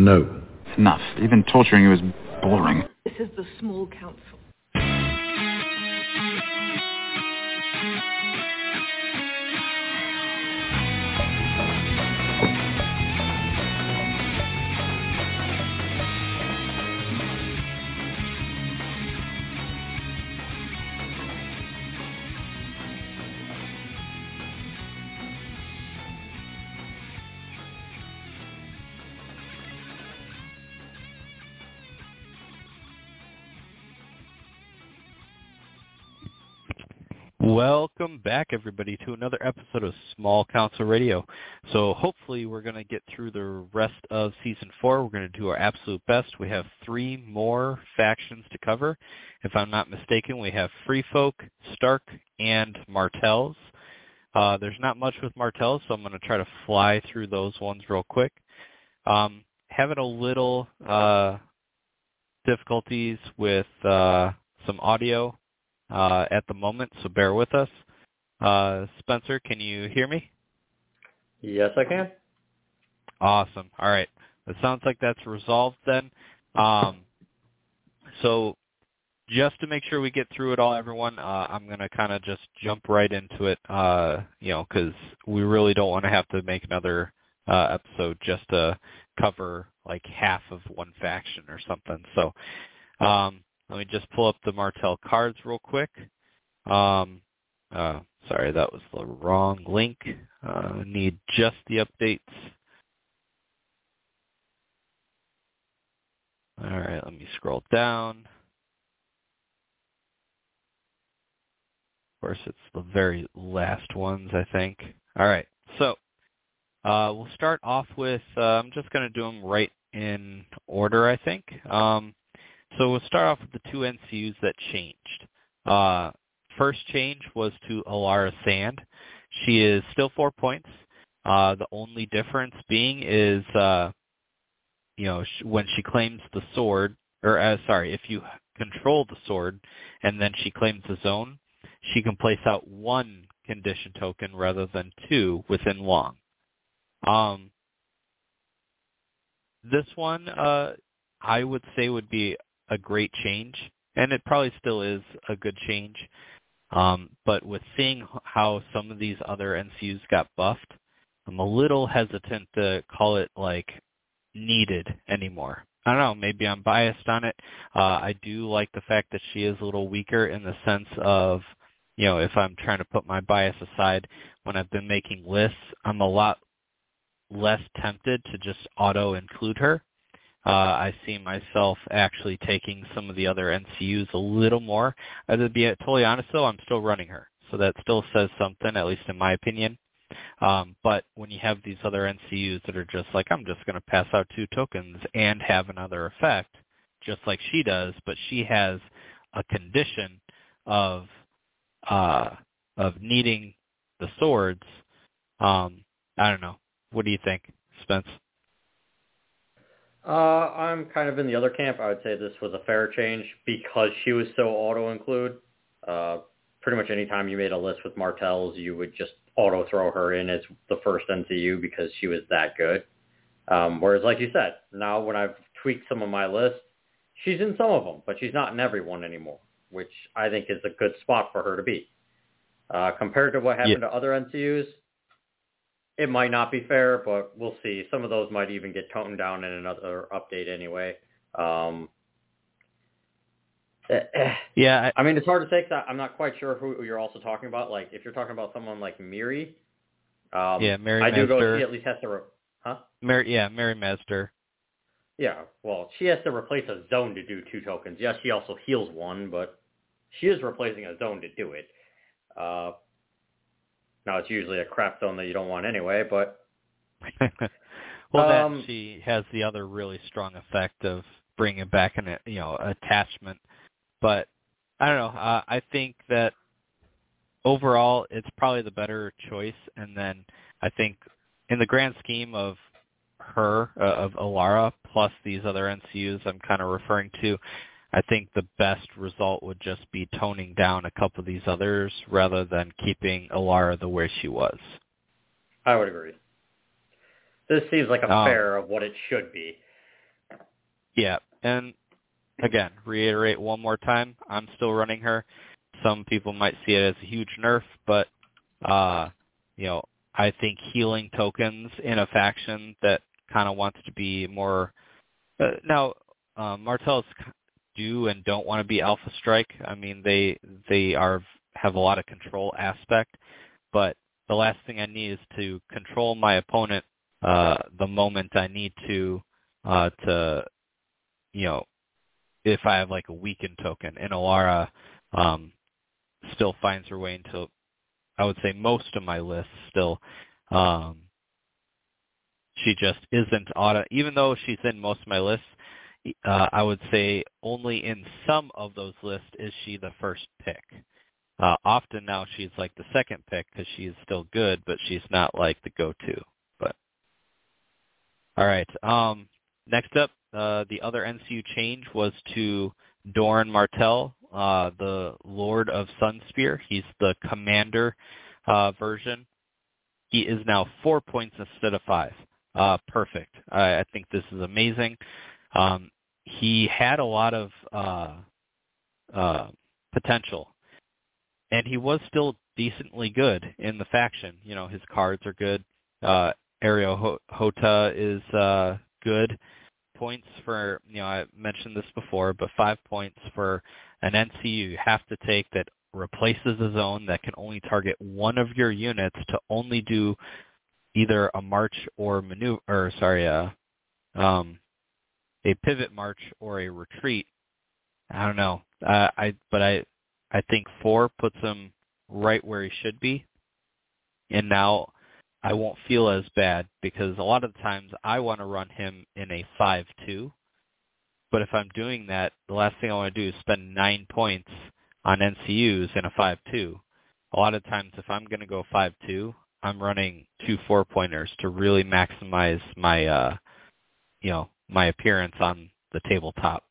No. It's enough. Even torturing you is boring. This is the small council. Welcome back, everybody, to another episode of Small Council Radio. So hopefully we're going to get through the rest of Season 4. We're going to do our absolute best. We have three more factions to cover. If I'm not mistaken, we have Free Folk, Stark, and Martells. Uh, there's not much with Martells, so I'm going to try to fly through those ones real quick. Um, having a little uh, difficulties with uh, some audio uh, at the moment, so bear with us. Uh, Spencer, can you hear me? Yes, I can. Awesome. All right. It sounds like that's resolved then. Um, so just to make sure we get through it all, everyone, uh, I'm going to kind of just jump right into it, uh, you know, because we really don't want to have to make another uh, episode just to cover like half of one faction or something. So um, let me just pull up the Martell cards real quick. Um, uh, sorry, that was the wrong link. Uh, need just the updates. All right, let me scroll down. Of course, it's the very last ones, I think. All right, so uh, we'll start off with, uh, I'm just going to do them right in order, I think. Um, so we'll start off with the two NCUs that changed. Uh, first change was to Ellaria Sand. She is still four points. Uh, the only difference being is, uh, you know, sh- when she claims the sword, or uh, sorry, if you control the sword and then she claims the zone, she can place out one condition token rather than two within long. Um, this one, uh, I would say would be a great change, and it probably still is a good change. Um, but with seeing how some of these other NCUs got buffed, I'm a little hesitant to call it like needed anymore. I don't know, maybe I'm biased on it. Uh, I do like the fact that she is a little weaker in the sense of, you know, if I'm trying to put my bias aside, when I've been making lists, I'm a lot less tempted to just auto include her uh, I see myself actually taking some of the other NCUs a little more. Uh, to be totally honest, though, I'm still running her, so that still says something, at least in my opinion. Um, but when you have these other NCUs that are just like, I'm just going to pass out two tokens and have another effect, just like she does, but she has a condition of uh, of needing the swords. Um, I don't know. What do you think, Spence? Uh, I'm kind of in the other camp. I would say this was a fair change because she was so auto-include. Uh, pretty much any time you made a list with Martells, you would just auto throw her in as the first NCU because she was that good. Um, whereas, like you said, now when I've tweaked some of my lists, she's in some of them, but she's not in every one anymore, which I think is a good spot for her to be. Uh, compared to what happened Yeah. to other NCUs, it might not be fair, but we'll see. Some of those might even get toned down in another update anyway. Um. Yeah, I mean, it's hard to say 'cause I I'm not quite sure who you're also talking about. Like, if you're talking about someone like Miri, um, Yeah, Mary I do go. Master. She at least has to, re- huh? Mary, yeah, Mary Master. Yeah. Well, she has to replace a zone to do two tokens. Yes, she also heals one, but she is replacing a zone to do it. Uh, now it's usually a crap zone that you don't want anyway, but well, Um, that she has the other really strong effect of bringing back an you know attachment. But I don't know. Uh, I think that overall it's probably the better choice. And then I think in the grand scheme of her uh, of Ellaria plus these other NCUs I'm kind of referring to, I think the best result would just be toning down a couple of these others rather than keeping Ellaria the way she was. I would agree. This seems like a Um, fair of what it should be. Yeah, and again, reiterate one more time, I'm still running her. Some people might see it as a huge nerf, but uh, you know, I think healing tokens in a faction that kind of wants to be more uh, now uh, Martells do and don't want to be Alpha Strike. I mean, they they are have a lot of control aspect, but the last thing I need is to control my opponent uh, the moment I need to uh, to you know if I have like a weakened token. And Ellaria um, still finds her way into I would say most of my lists still. Um, she just isn't auto even though she's in most of my lists uh, I would say only in some of those lists is she the first pick. Uh, often now she's like the second pick because she's still good, but she's not like the go-to. But all right. Um, next up, uh, the other NCU change was to Doran Martell, uh, the Lord of Sunspear. He's the commander uh, version. He is now four points instead of five. Uh, perfect. I, I think this is amazing. Um, he had a lot of uh, uh, potential, and he was still decently good in the faction. You know, his cards are good. Uh, Areo Hotah is uh, good. Points for you know I mentioned this before, but five points for an NCU you have to take that replaces a zone that can only target one of your units to only do either a march or maneuver or sorry uh um a pivot march or a retreat. I don't know. Uh, I but I I think four puts him right where he should be, and now I won't feel as bad because a lot of the times I want to run him in a five-two, but if I'm doing that, the last thing I want to do is spend nine points on NCUs in a five-two. A lot of times, if I'm going to go five-two, I'm running two four-pointers to really maximize my, uh, you know, my appearance on the tabletop.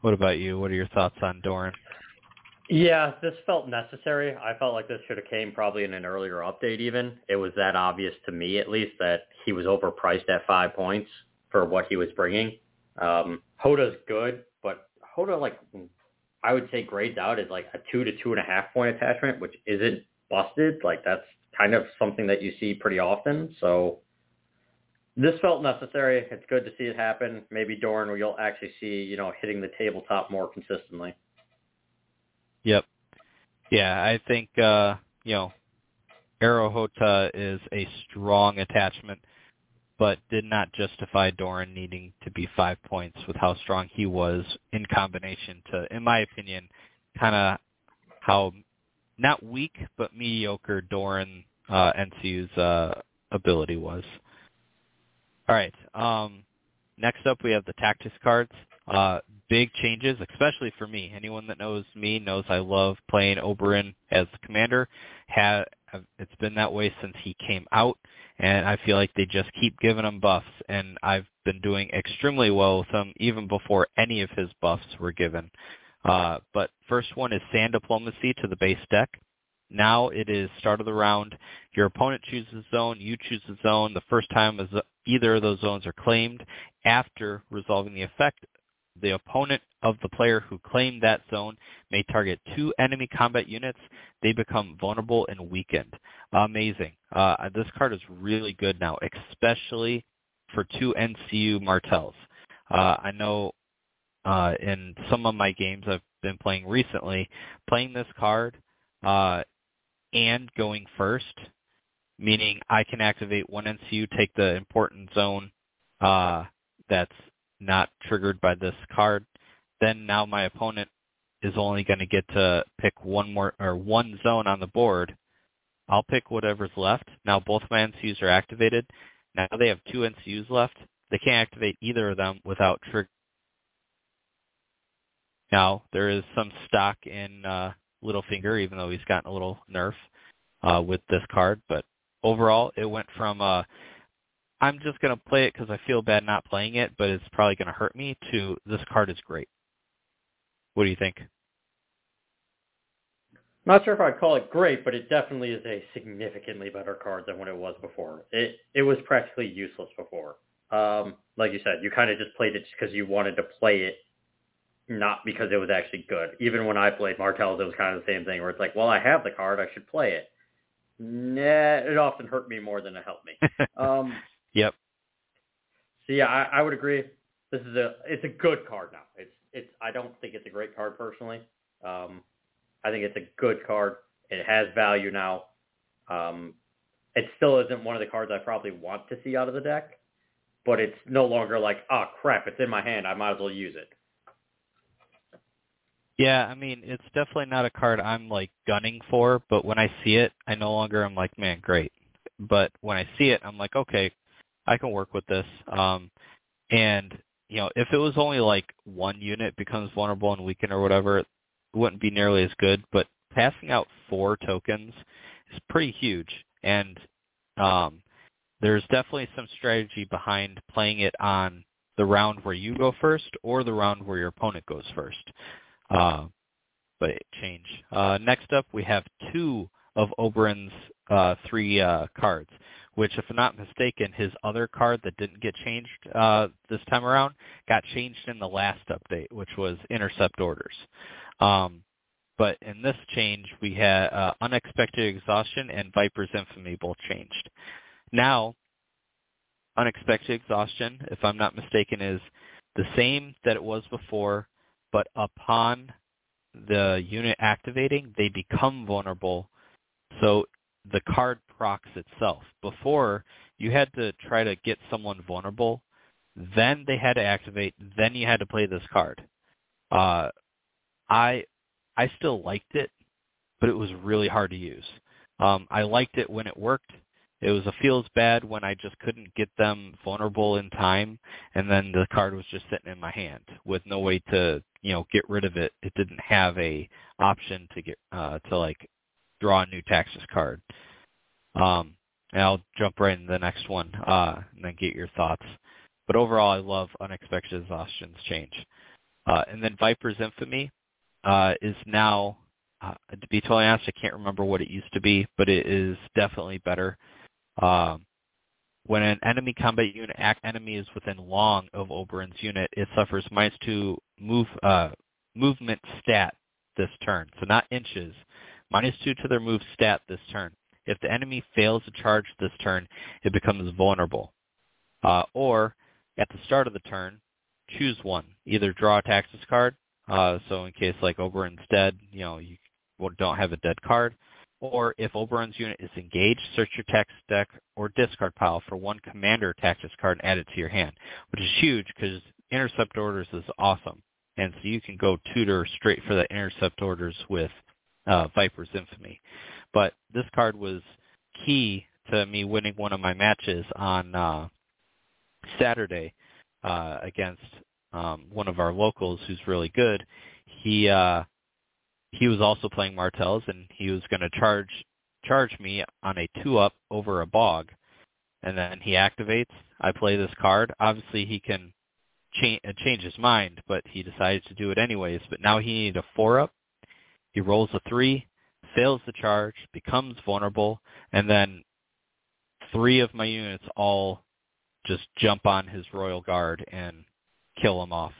What about you? What are your thoughts on Doran? Yeah, this felt necessary. I felt like this should have came probably in an earlier update even. It was that obvious to me at least that he was overpriced at five points for what he was bringing. Um, Hotah's good, but Hotah like I would say grades out as like a two to two and a half point attachment, which isn't busted. Like that's kind of something that you see pretty often. So this felt necessary. It's good to see it happen. Maybe Doran, you'll actually see, you know, hitting the tabletop more consistently. Yep. Yeah, I think uh, you know, Areo Hotah is a strong attachment, but did not justify Doran needing to be five points with how strong he was in combination to, in my opinion, kind of how not weak but mediocre Doran uh, NCU's uh, ability was. All right. Um, next up, we have the Tactics cards. Uh, big changes, especially for me. Anyone that knows me knows I love playing Oberyn as the commander. It's been that way since he came out, and I feel like they just keep giving him buffs, and I've been doing extremely well with him even before any of his buffs were given. Uh, but first one is Sand Diplomacy to the base deck. Now it is start of the round. Your opponent chooses a zone. You choose a zone. The first time either of those zones are claimed. After resolving the effect, the opponent of the player who claimed that zone may target two enemy combat units. They become vulnerable and weakened. Amazing. Uh, this card is really good now, especially for two NCU Martells. Uh, I know uh, in some of my games I've been playing recently, playing this card uh, and going first, meaning I can activate one NCU, take the important zone uh, that's not triggered by this card. Then now my opponent is only going to get to pick one more or one zone on the board. I'll pick whatever's left. Now both my NCUs are activated. Now they have two NCUs left. They can't activate either of them without trigger. Now there is some stock in uh, Littlefinger, even though he's gotten a little nerf uh, with this card. But overall, it went from uh, I'm just going to play it because I feel bad not playing it, but it's probably going to hurt me, to this card is great. What do you think? Not sure if I'd call it great, but it definitely is a significantly better card than what it was before. It it was practically useless before. Um, like you said, you kind of just played it because you wanted to play it, not because it was actually good. Even when I played Martells, it was kind of the same thing where it's like, well, I have the card, I should play it. Nah, it often hurt me more than it helped me. Um, yep. So yeah, I, I would agree. This is a it's a good card now. It's it's I don't think it's a great card personally. Um, I think it's a good card. It has value now. Um, it still isn't one of the cards I probably want to see out of the deck, but it's no longer like, oh crap, it's in my hand. I might as well use it. Yeah, I mean, it's definitely not a card I'm like gunning for, but when I see it, I no longer am like, man, great. But when I see it, I'm like, okay, I can work with this. Um, and you know, if it was only like one unit becomes vulnerable and weakened or whatever, it wouldn't be nearly as good. But passing out four tokens is pretty huge, and um, there's definitely some strategy behind playing it on the round where you go first or the round where your opponent goes first. Uh, but it change. Uh, next up, we have two of Oberyn's uh, three uh, cards, which, if I'm not mistaken, his other card that didn't get changed uh, this time around got changed in the last update, which was Intercept Orders. Um, but in this change, we had uh, Unexpected Exhaustion and Viper's Infamy both changed. Now, Unexpected Exhaustion, if I'm not mistaken, is the same that it was before, but upon the unit activating, they become vulnerable. So the card procs itself. Before, you had to try to get someone vulnerable, then they had to activate, then you had to play this card. Uh, I I still liked it, but it was really hard to use. Um, I liked it when it worked. It was a feels bad when I just couldn't get them vulnerable in time, and then the card was just sitting in my hand with no way to you know get rid of it. It didn't have a option to get uh, to like draw a new Tactics card. Um, and I'll jump right into the next one uh, and then get your thoughts. But overall, I love Unexpected Exhaustion's change. Uh, and then Viper's Infamy uh, is now, uh, to be totally honest, I can't remember what it used to be, but it is definitely better. Um, when an enemy combat unit enemy is within long of Oberyn's unit, it suffers minus two move uh, movement stat this turn. So not inches, minus two to their move stat this turn. If the enemy fails to charge this turn, it becomes vulnerable. Uh, or at the start of the turn, choose one. Either draw a Tactics card, uh, so in case like Oberyn's dead, you know, you don't have a dead card. Or if Oberyn's unit is engaged, search your text deck or discard pile for one commander Tactics card and add it to your hand, which is huge because intercept orders is awesome. And so you can go tutor straight for the intercept orders with uh, Viper's Infamy. But this card was key to me winning one of my matches on uh, Saturday uh, against um, one of our locals who's really good. He uh, he was also playing Martells, and he was going to charge charge me on a two up over a bog, and then he activates. I play this card. Obviously, he can change change his mind, but he decided to do it anyways. But now he needed a four up. He rolls a three, fails the charge, becomes vulnerable, and then three of my units all just jump on his royal guard and kill him off.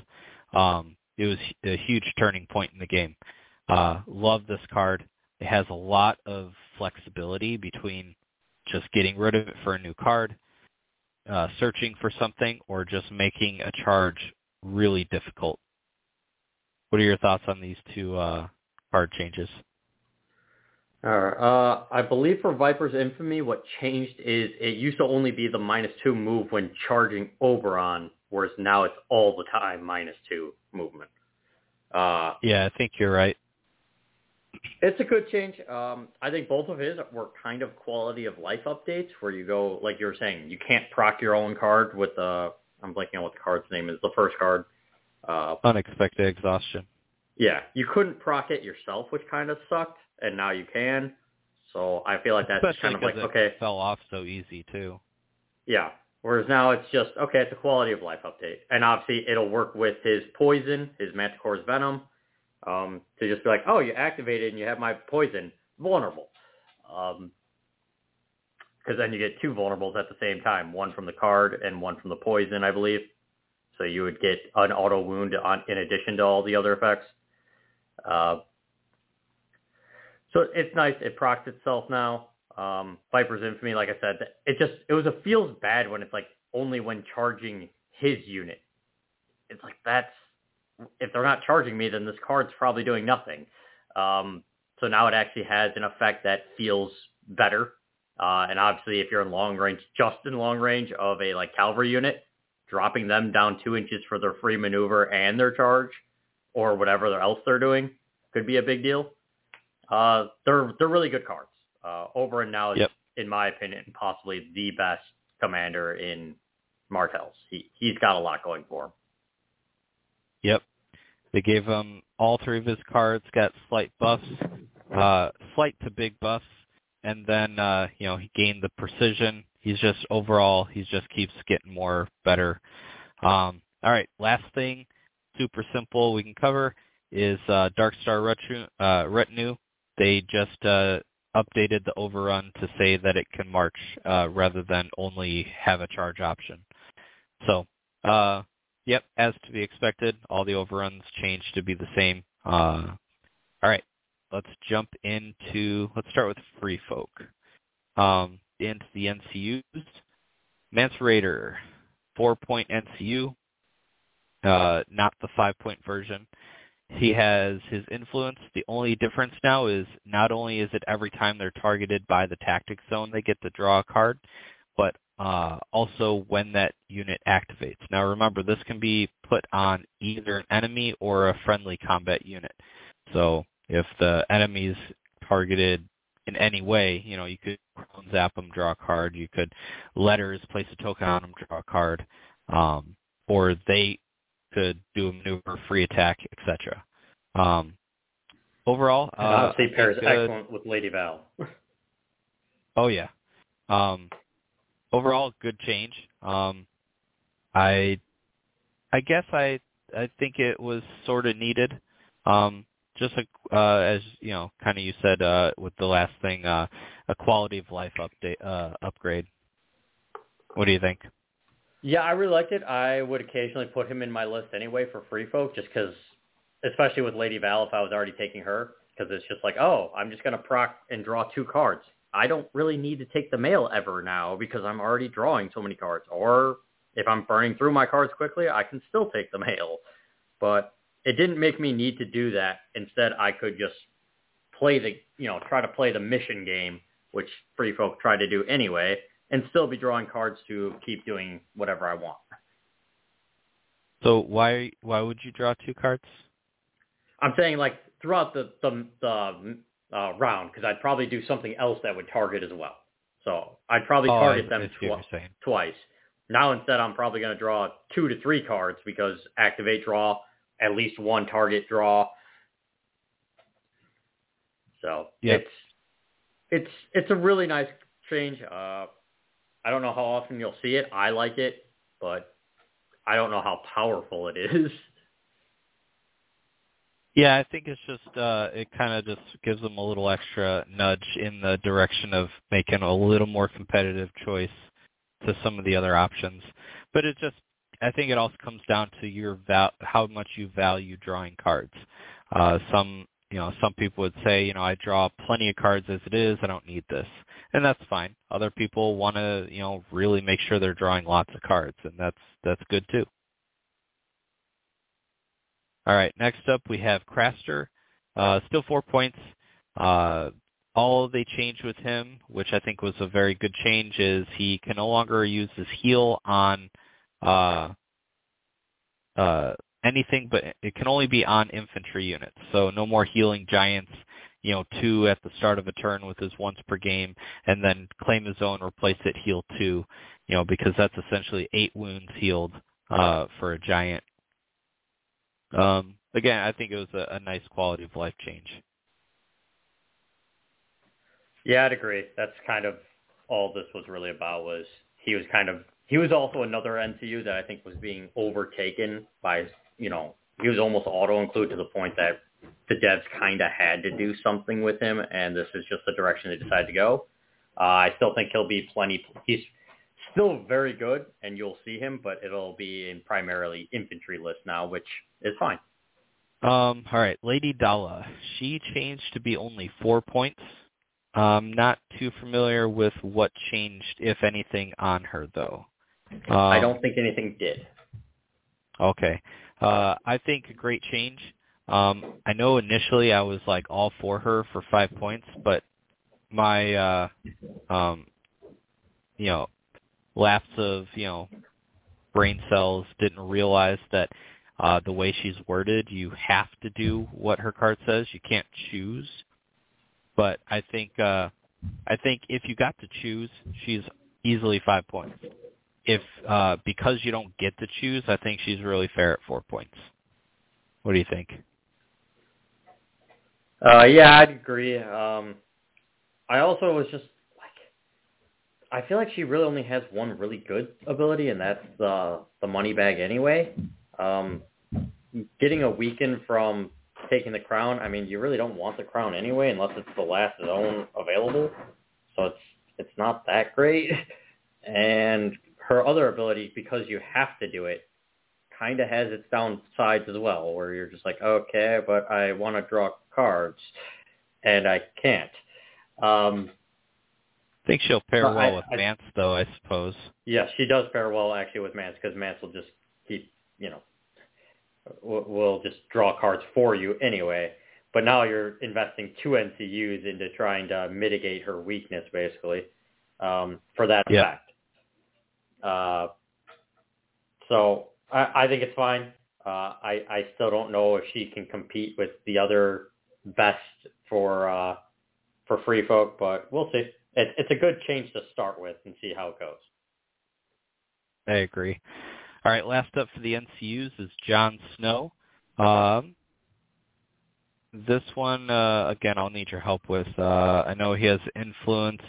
Um, it was a huge turning point in the game. Uh, love this card. It has a lot of flexibility between just getting rid of it for a new card, uh, searching for something, or just making a charge really difficult. What are your thoughts on these two uh, card changes? All right. Uh, I believe for Viper's Infamy, what changed is it used to only be the minus two move when charging Oberyn, whereas now it's all the time minus two movement. Uh, yeah, I think you're right. It's a good change. Um, I think both of his were kind of quality of life updates where you go, like you were saying, you can't proc your own card with the, I'm blanking on what the card's name is, the first card. Uh, Unexpected exhaustion. Yeah, you couldn't proc it yourself, which kind of sucked and now you can. So I feel like that's Especially kind of like it okay, fell off so easy too. Yeah. Whereas now it's just okay, it's a quality of life update, and obviously it'll work with his poison, his Manticore's venom, um, to just be like, oh, you activated and you have my poison vulnerable. Um, because then you get two vulnerables at the same time, one from the card and one from the poison, I believe. So you would get an auto wound on, in addition to all the other effects. Uh, so it's nice. It procs itself now. Um, Viper's Infamy, like I said, it just it was a feels bad when it's like only when charging his unit. It's like that's if they're not charging me, then this card's probably doing nothing. Um, so now it actually has an effect that feels better uh, and obviously, if you're in long range, just in long range of a like cavalry unit, dropping them down two inches for their free maneuver and their charge, or whatever else they're doing, could be a big deal. Uh, they're they're really good cards. Uh, Oberyn now is, yep. in my opinion, possibly the best commander in Martell's. He he's got a lot going for him. Yep. They gave him all three of his cards got slight buffs, uh, slight to big buffs and then uh, you know he gained the precision. He's just overall he just keeps getting more better. Um, all right, last thing, super simple we can cover is uh, Dark Star Retinue. Uh, Retinue. They just uh, updated the overrun to say that it can march uh, rather than only have a charge option. So, uh, yep, as to be expected, all the overruns changed to be the same. Uh, all right, let's jump into, let's start with Free Folk. Um, into the NCUs. Mance Rayder, four-point NCU, uh, not the five-point version. He has his influence. The only difference now is not only is it every time they're targeted by the tactic zone they get to draw a card, but uh, also when that unit activates. Now remember, this can be put on either an enemy or a friendly combat unit. So if the enemy's targeted in any way, you know, you could zap them, draw a card. You could letters, place a token on them, draw a card, um, or they could do a maneuver, free attack, etc. Um, overall, uh, obviously pairs excellent with Lady Val. oh yeah. Um, overall, good change. Um, I, I guess I, I think it was sort of needed. Um, just a, uh, as you know, kind of you said uh, with the last thing, uh, a quality of life update uh, upgrade. What do you think? Yeah, I really liked it. I would occasionally put him in my list anyway for free folk, just because, especially with Lady Val, if I was already taking her, because it's just like, oh, I'm just gonna proc and draw two cards. I don't really need to take the mail ever now because I'm already drawing so many cards. Or if I'm burning through my cards quickly, I can still take the mail. But it didn't make me need to do that. Instead, I could just play the, you know, try to play the mission game, which Free Folk try to do anyway, and still be drawing cards to keep doing whatever I want. So why why would you draw two cards? I'm saying like throughout the the, the uh, round because I'd probably do something else that would target as well. So I'd probably oh, target them tw- twice. Now instead, I'm probably going to draw two to three cards because activate draw at least one target draw. So yep. it's it's it's a really nice change. Uh, I don't know how often you'll see it. I like it, but I don't know how powerful it is. Yeah, I think it's just uh it kind of just gives them a little extra nudge in the direction of making a little more competitive choice to some of the other options. But it just I think it also comes down to your val- how much you value drawing cards. Uh, some you know some people would say you know I draw plenty of cards as it is. I don't need this, and that's fine. Other people want to you know really make sure they're drawing lots of cards, and that's that's good too. All right, next up we have Craster. Uh, still four points. Uh, all they changed with him, which I think was a very good change, is he can no longer use his heal on uh, uh, anything, but it can only be on infantry units. So no more healing giants, you know, two at the start of a turn with his once per game, and then claim his own, replace it, heal two, you know, because that's essentially eight wounds healed uh, for a giant. Um, again, I think it was a, a nice quality of life change. Yeah, I'd agree. That's kind of all this was really about was he was kind of he was also another NCU that I think was being overtaken by, you know, he was almost auto include to the point that the devs kind of had to do something with him, and this is just the direction they decided to go. Uh, I still think he'll be plenty. He's still very good, and you'll see him, but it'll be in primarily infantry list now, which is fine. Um, all right, Lady Dalla. She changed to be only four points. Um, not too familiar with what changed, if anything, on her though. Um, I don't think anything did. Okay. Uh, I think a great change. Um, I know initially I was like all for her for five points, but my uh, um, you know lapse of you know brain cells didn't realize that uh, the way she's worded, you have to do what her card says. You can't choose. But I think uh, I think if you got to choose, she's easily five points. If uh, because you don't get to choose, I think she's really fair at four points. What do you think? Uh, yeah, I'd agree. Um, I also was just I feel like she really only has one really good ability, and that's the the money bag anyway. Um, getting a weaken from taking the crown, I mean, you really don't want the crown anyway, unless it's the last zone available. So it's it's not that great. And her other ability, because you have to do it, kind of has its downsides as well, where you're just like, okay, but I want to draw cards, and I can't. Um, think she'll pair well I, with I, Mance, though. I suppose. Yes, she does pair well actually with Mance because Mance will just keep, you know, will just draw cards for you anyway. But now you're investing two NCUs into trying to mitigate her weakness, basically, um, for that yep. fact. Uh, so I, I think it's fine. Uh, I, I still don't know if she can compete with the other best for uh, for free folk, but we'll see. It, it's a good change to start with and see how it goes. I agree. All right, last up for the NCUs is Jon Snow. Um, this one, uh, again, I'll need your help with. Uh, I know he has influence,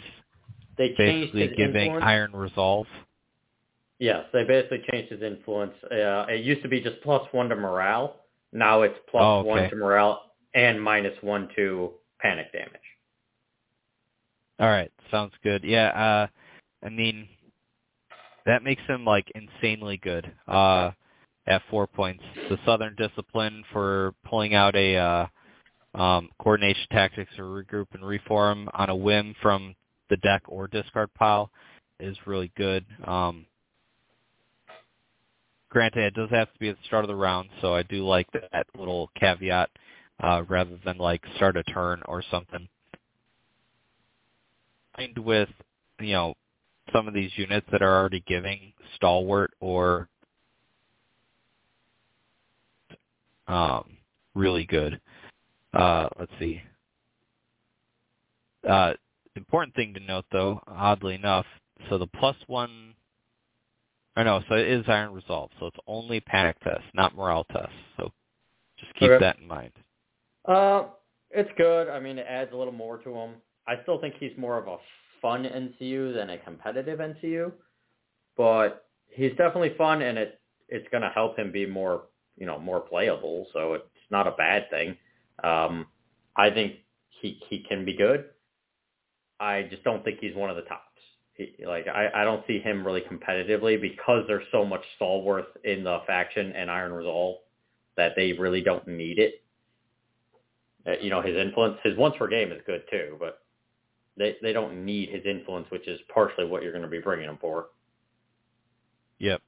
they basically giving influence. Iron Resolve. Yes, they basically changed his influence. Uh, it used to be just plus one to morale. Now it's plus oh, okay. one to morale and minus one to panic damage. All right, sounds good. Yeah, uh, I mean, that makes him like insanely good uh, at four points. The Southern Discipline for pulling out a uh, um, coordination tactics or regroup and reform on a whim from the deck or discard pile is really good. Um, granted, it does have to be at the start of the round, so I do like that little caveat uh, rather than like start a turn or something. And with you know some of these units that are already giving stalwart or um, really good. Uh, let's see. Uh, important thing to note, though, oddly enough, so the plus one, I know, so it is Iron Resolve, so it's only Panic Test, not Morale Test. So just keep okay. that in mind. Uh, it's good. I mean, it adds a little more to him. I still think he's more of a fun NCU than a competitive NCU, but he's definitely fun, and it it's going to help him be more you know more playable. So it's not a bad thing. Um, I think he he can be good. I just don't think he's one of the tops. He, like I, I don't see him really competitively because there's so much stalwart in the faction and Iron Resolve that they really don't need it. Uh, you know, his influence, his once per game is good too, but they they don't need his influence, which is partially what you're going to be bringing him for. Yep.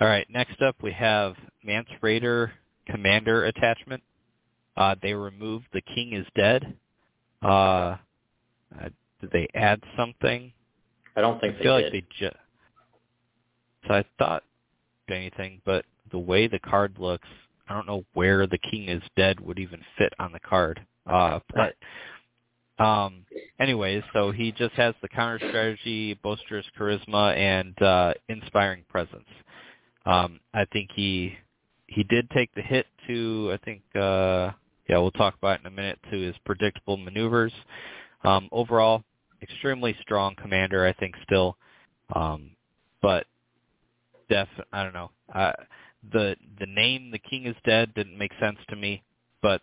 All right. Next up, we have Mance Rayder Commander attachment. Uh, they removed the King is Dead. Uh, uh, did they add something? I don't think I feel they like did. they just. So I thought anything, but the way the card looks, I don't know where the King is Dead would even fit on the card. Uh, but um, anyways, so he just has the counter strategy, boisterous charisma, and uh, inspiring presence. Um, I think he he did take the hit to I think uh, yeah we'll talk about in a minute to his predictable maneuvers. Um, overall, extremely strong commander I think still, um, but def I don't know uh, the the name the king is dead didn't make sense to me, but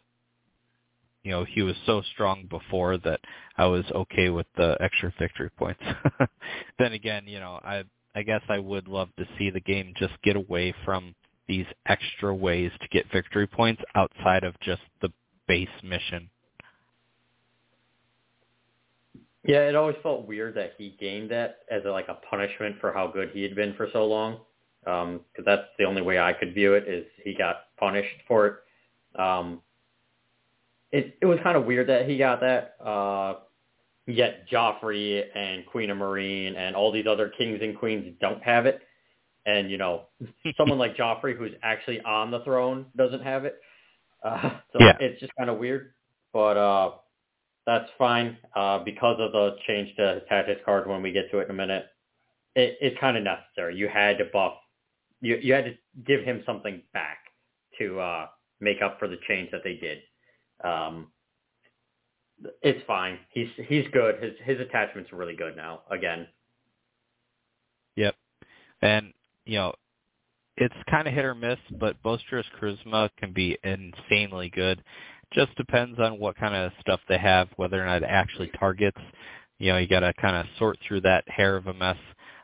you know he was so strong before that I was okay with the extra victory points. then again, you know I I guess I would love to see the game just get away from these extra ways to get victory points outside of just the base mission. Yeah, it always felt weird that he gained that as a, like a punishment for how good he had been for so long. Because um, that's the only way I could view it is he got punished for it. Um, it it was kind of weird that he got that. Uh, yet Joffrey and Queen of Meereen and all these other kings and queens don't have it. And you know, someone like Joffrey, who's actually on the throne, doesn't have it. Uh, so yeah. it's just kind of weird. But uh, that's fine uh, because of the change to tactics card when we get to it in a minute. It, it's kind of necessary. You had to buff. You you had to give him something back to uh, make up for the change that they did. Um, it's fine. He's he's good. His his attachment's are really good now. Again. Yep, and you know, it's kind of hit or miss, but Boisterous Charisma can be insanely good. Just depends on what kind of stuff they have, whether or not it actually targets. You know, you got to kind of sort through that hair of a mess,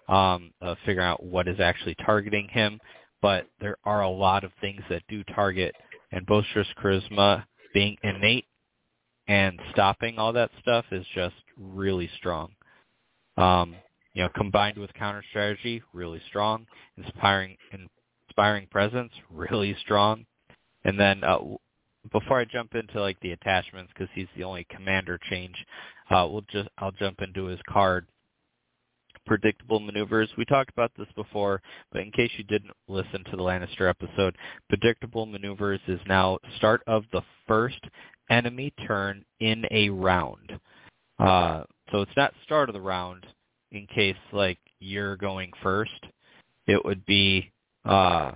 um, uh, figuring out what is actually targeting him. But there are a lot of things that do target, and Boisterous Charisma being innate and stopping all that stuff is just really strong. Um, you know, combined with counter strategy, really strong. Inspiring, inspiring presence, really strong. And then uh, before I jump into like the attachments, because he's the only commander change, uh, we'll just I'll jump into his card. Predictable maneuvers. We talked about this before, but in case you didn't listen to the Lannister episode, predictable maneuvers is now start of the first enemy turn in a round. Uh, so it's not start of the round in case like you're going first. It would be uh,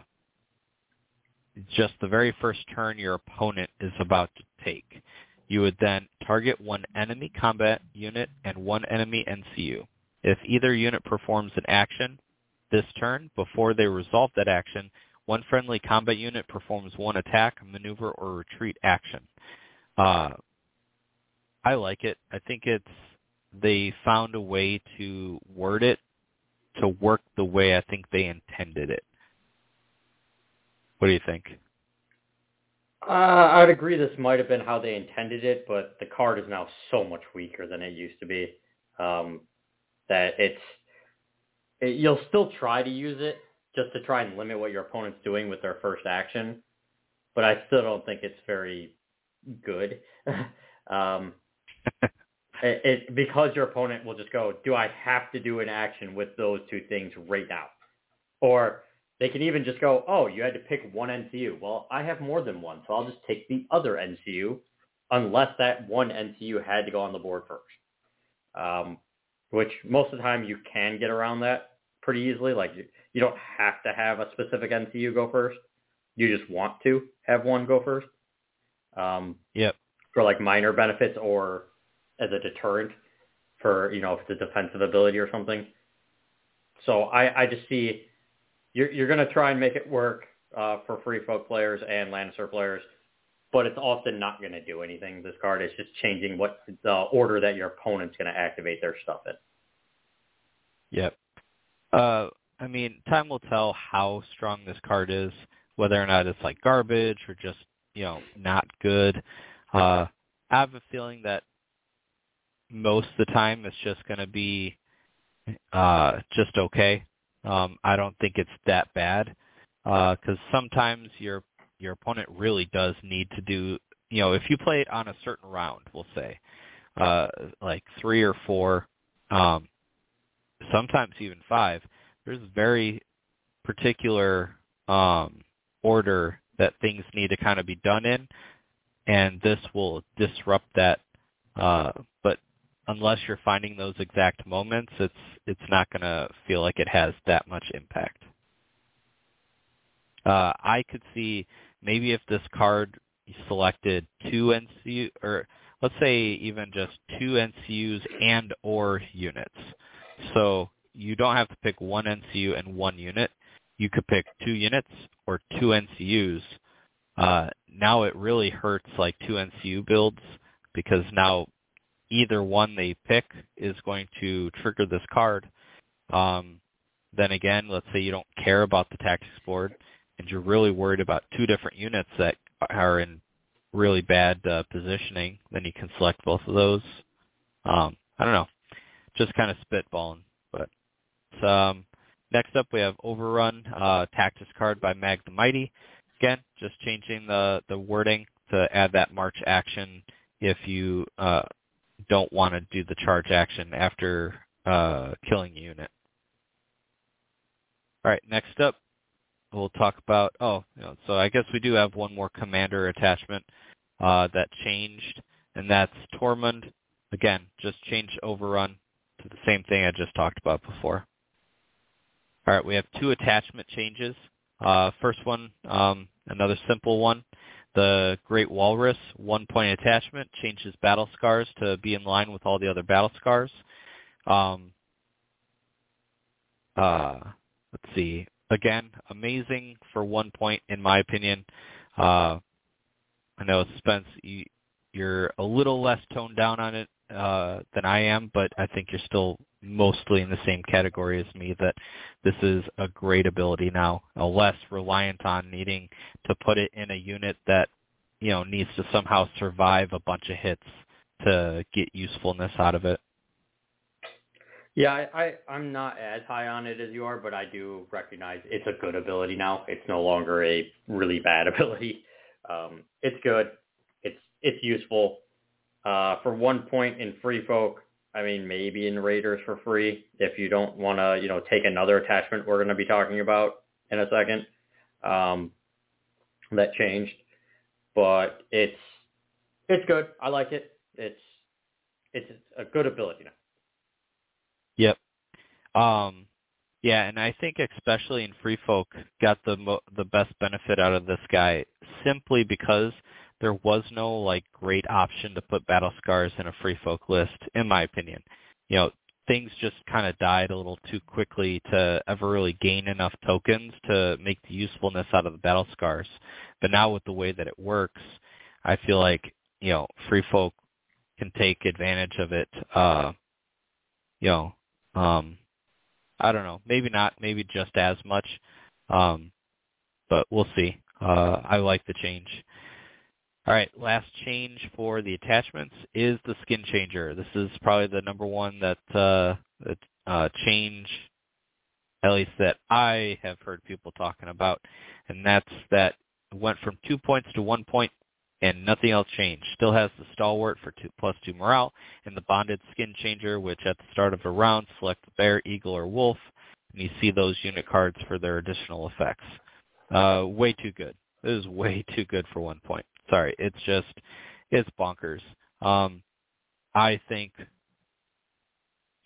just the very first turn your opponent is about to take. You would then target one enemy combat unit and one enemy NCU. If either unit performs an action this turn before they resolve that action, one friendly combat unit performs one attack, maneuver, or retreat action. Uh, I like it. I think it's they found a way to word it to work the way I think they intended it. What do you think? Uh, I'd agree this might have been how they intended it, but the card is now so much weaker than it used to be um, that it's it, you'll still try to use it just to try and limit what your opponent's doing with their first action, but I still don't think it's very good. um, it, it, because your opponent will just go, do I have to do an action with those two things right now? Or they can even just go, oh, you had to pick one NCU. Well, I have more than one, so I'll just take the other NCU unless that one NCU had to go on the board first. Um, which most of the time you can get around that pretty easily. Like you don't have to have a specific NCU go first. You just want to have one go first. Um, yep. For like minor benefits or as a deterrent for, you know, if it's a defensive ability or something. So I, I just see you're, you're going to try and make it work uh, for free folk players and Lannister players, but it's often not going to do anything. This card is just changing what the order that your opponent's going to activate their stuff in. Yep. Uh, I mean, time will tell how strong this card is, whether or not it's like garbage or just you know not good. Uh, I have a feeling that most of the time it's just going to be uh, just okay. Um, I don't think it's that bad because uh, sometimes your your opponent really does need to do. You know, if you play it on a certain round, we'll say, uh, like three or four, um, sometimes even five. There's very particular um, order that things need to kind of be done in, and this will disrupt that. Uh, but unless you're finding those exact moments, it's it's not going to feel like it has that much impact. Uh, I could see maybe if this card selected two NCU or let's say even just two NCUs and or units. So you don't have to pick one NCU and one unit. You could pick two units or two NCUs uh, now it really hurts like two NCU builds because now either one they pick is going to trigger this card. Um, then again, let's say you don't care about the tactics board and you're really worried about two different units that are in really bad uh, positioning, then you can select both of those. Um, I don't know, just kind of spitballing. But um, next up, we have Overrun uh, Tactics card by Mag the Mighty. Again, just changing the the wording to add that march action if you uh, don't want to do the charge action after uh, killing a unit. All right, next up, we'll talk about, oh, you know, so I guess we do have one more commander attachment uh, that changed, and that's Tormund. Again, just change overrun to the same thing I just talked about before. All right, we have two attachment changes. Uh, first one, um, another simple one. The Great Walrus one-point attachment changes battle scars to be in line with all the other battle scars. Um, uh, let's see. Again, amazing for one point in my opinion. Uh, I know Spence, you, you're a little less toned down on it uh, than I am, but I think you're still mostly in the same category as me. That this is a great ability now, a less reliant on needing to put it in a unit that you know needs to somehow survive a bunch of hits to get usefulness out of it. Yeah, I, I I'm not as high on it as you are, but I do recognize it's a good ability now. It's no longer a really bad ability. Um, it's good. It's it's useful. Uh, for one point in Free Folk, I mean maybe in Raiders for free if you don't want to you know take another attachment we're going to be talking about in a second. Um, that changed, but it's it's good. I like it. It's it's a good ability now. Um, yeah, and I think especially in Free Folk got the mo- the best benefit out of this guy simply because there was no like great option to put battle scars in a Free Folk list, in my opinion. You know, things just kind of died a little too quickly to ever really gain enough tokens to make the usefulness out of the battle scars. But now with the way that it works, I feel like you know Free Folk can take advantage of it. Uh, you know, um, I don't know. Maybe not. Maybe just as much. Um, but we'll see. Uh, I like the change. All right, last change for the attachments is the skin changer. This is probably the number one that uh, that uh, change, at least that I have heard people talking about, and that's that went from two points to one point and nothing else changed. Still has the stalwart for two plus two morale and the bonded skin changer, which at the start of a round select bear, eagle, or wolf, and you see those unit cards for their additional effects. Uh, way too good. This is way too good for one point. Sorry, it's just it's bonkers. Um, I think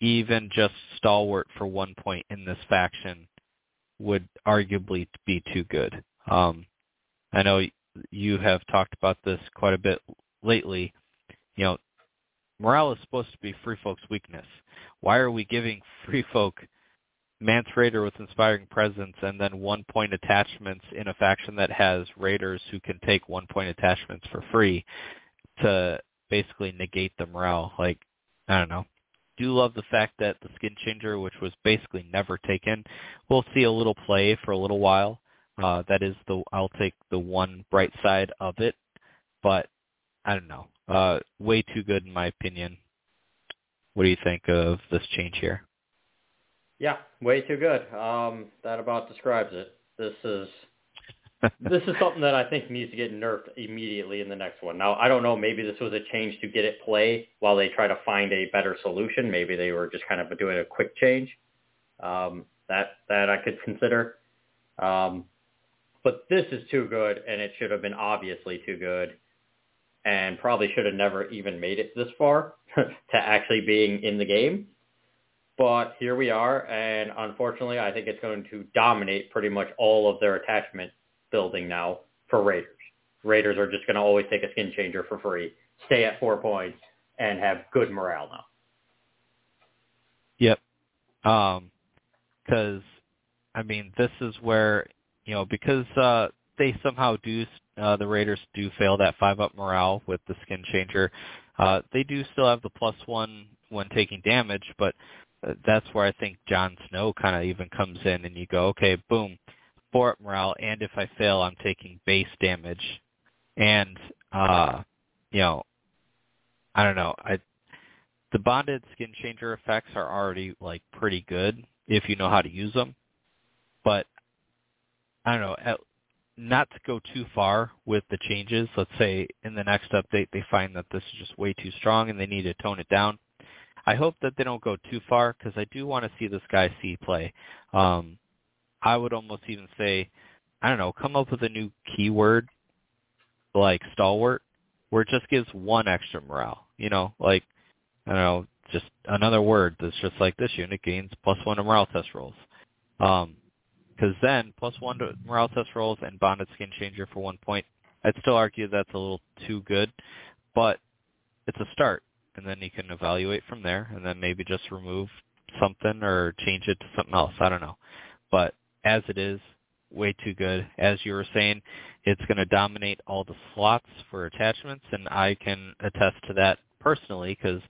even just stalwart for one point in this faction would arguably be too good. Um, I know you have talked about this quite a bit lately. You know, morale is supposed to be free folks' weakness. Why are we giving free folk Mance Rayder with inspiring presence and then one point attachments in a faction that has raiders who can take one point attachments for free to basically negate the morale? Like, I don't know. Do love the fact that the skin changer, which was basically never taken, we'll see a little play for a little while. Uh, that is the I'll take the one bright side of it, but I don't know. Uh, way too good in my opinion. What do you think of this change here? Yeah, way too good. Um, that about describes it. This is this is something that I think needs to get nerfed immediately in the next one. Now, I don't know. Maybe this was a change to get it play while they try to find a better solution. Maybe they were just kind of doing a quick change. Um, that that I could consider. Um, but this is too good, and it should have been obviously too good, and probably should have never even made it this far to actually being in the game. But here we are, and unfortunately, I think it's going to dominate pretty much all of their attachment building now for Raiders. Raiders are just going to always take a skin changer for free, stay at four points, and have good morale now. Yep. Um, because I mean, this is where you know, because uh, they somehow do uh, the Raiders do fail that five up morale with the skin changer. Uh, they do still have the plus one when taking damage, but uh, that's where I think Jon Snow kind of even comes in, and you go, okay, boom, four up morale, and if I fail, I'm taking base damage, and uh, you know, I don't know, I the bonded skin changer effects are already like pretty good if you know how to use them, but I don't know, at, not to go too far with the changes. Let's say in the next update they find that this is just way too strong and they need to tone it down. I hope that they don't go too far because I do want to see this guy see play. Um, I would almost even say, I don't know, come up with a new keyword like stalwart where it just gives one extra morale. You know, like I don't know, just another word that's just like this unit gains plus one morale test rolls. Um, because then plus one to morale test rolls and bonded skin changer for one point. I'd still argue that's a little too good, but it's a start, and then you can evaluate from there, and then maybe just remove something or change it to something else. I don't know, but as it is, way too good. As you were saying, it's going to dominate all the slots for attachments, and I can attest to that personally because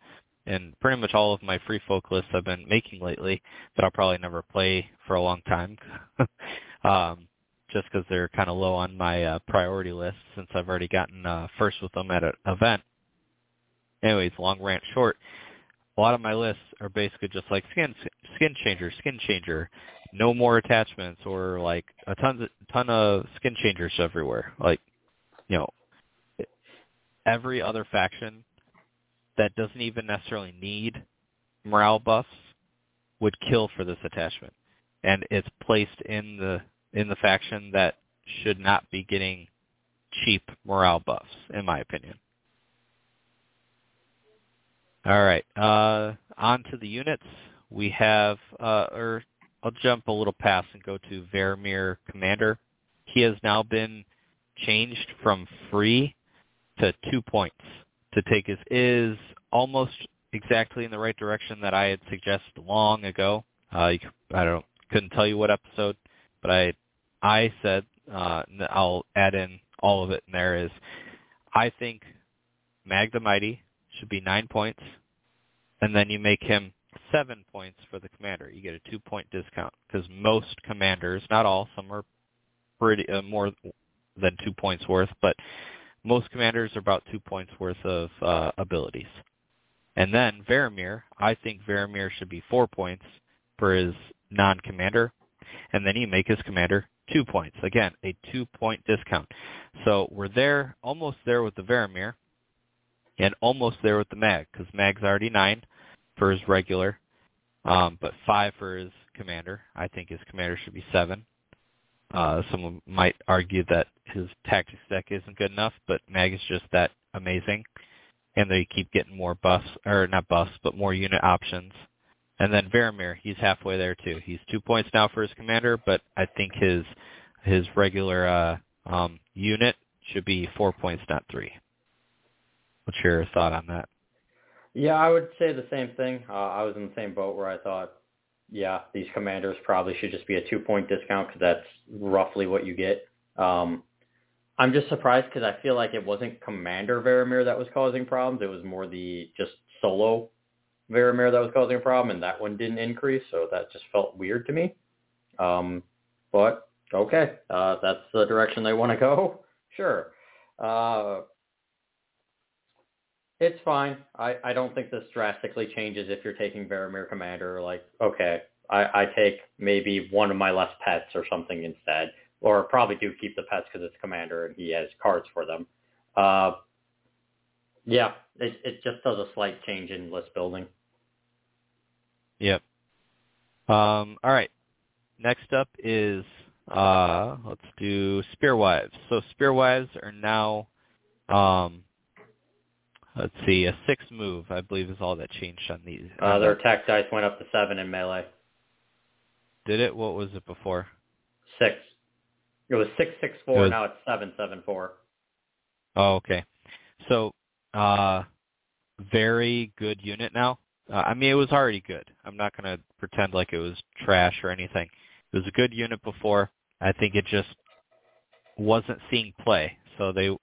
in pretty much all of my free folk lists I've been making lately that I'll probably never play for a long time, um, just because they're kind of low on my uh, priority list since I've already gotten uh, first with them at an event. Anyways, long rant short. A lot of my lists are basically just like skin skin changer, skin changer, no more attachments, or like a ton ton of skin changers everywhere. Like, you know, every other faction that doesn't even necessarily need morale buffs would kill for this attachment. And it's placed in the in the faction that should not be getting cheap morale buffs, in my opinion. All right, uh, on to the units. We have, uh, or I'll jump a little past and go to Varamir Commander. He has now been changed from free to two points to take his is almost exactly in the right direction that I had suggested long ago. Uh, I don't couldn't tell you what episode, but I I said uh, I'll add in all of it And there is I think Mag the Mighty should be nine points, and then you make him seven points for the commander. You get a two point discount because most commanders, not all, some are pretty uh, more than two points worth, but most commanders are about two points worth of uh, abilities. And then Varamir, I think Varamir should be four points for his non-commander, and then you make his commander two points. Again, a two-point discount. So we're there, almost there with the Varamir, and almost there with the Mag, because Mag's already nine for his regular, um, but five for his commander. I think his commander should be seven. Uh, someone might argue that his tactics deck isn't good enough, but Mag is just that amazing and they keep getting more buffs, or not buffs, but more unit options. And then Varamir, he's halfway there too. He's two points now for his commander, but I think his his regular uh, um, unit should be four points, not three. What's your thought on that? Yeah, I would say the same thing. Uh, I was in the same boat where I thought, yeah, these commanders probably should just be a two-point discount because that's roughly what you get. Um, I'm just surprised because I feel like it wasn't Commander Varamir that was causing problems. It was more the just solo Varamir that was causing a problem, and that one didn't increase, so that just felt weird to me. Um, but okay, uh, that's the direction they want to go. Sure. Uh, it's fine. I, I don't think this drastically changes if you're taking Varamir Commander. Like, okay, I, I take maybe one of my less pets or something instead or probably do keep the pets because it's commander and he has cards for them. Uh, yeah, it, it just does a slight change in list building. Yep. Um, all right. Next up is uh, let's do Spearwives. So Spearwives are now, um, let's see, a six move. I believe is all that changed on these. Uh, their attack dice went up to seven in melee. Did it? What was it before? Six. It was six six four. Was, now it's seven seven four. Oh, okay. So, uh, very good unit now. Uh, I mean, it was already good. I'm not going to pretend like it was trash or anything. It was a good unit before. I think it just wasn't seeing play. So they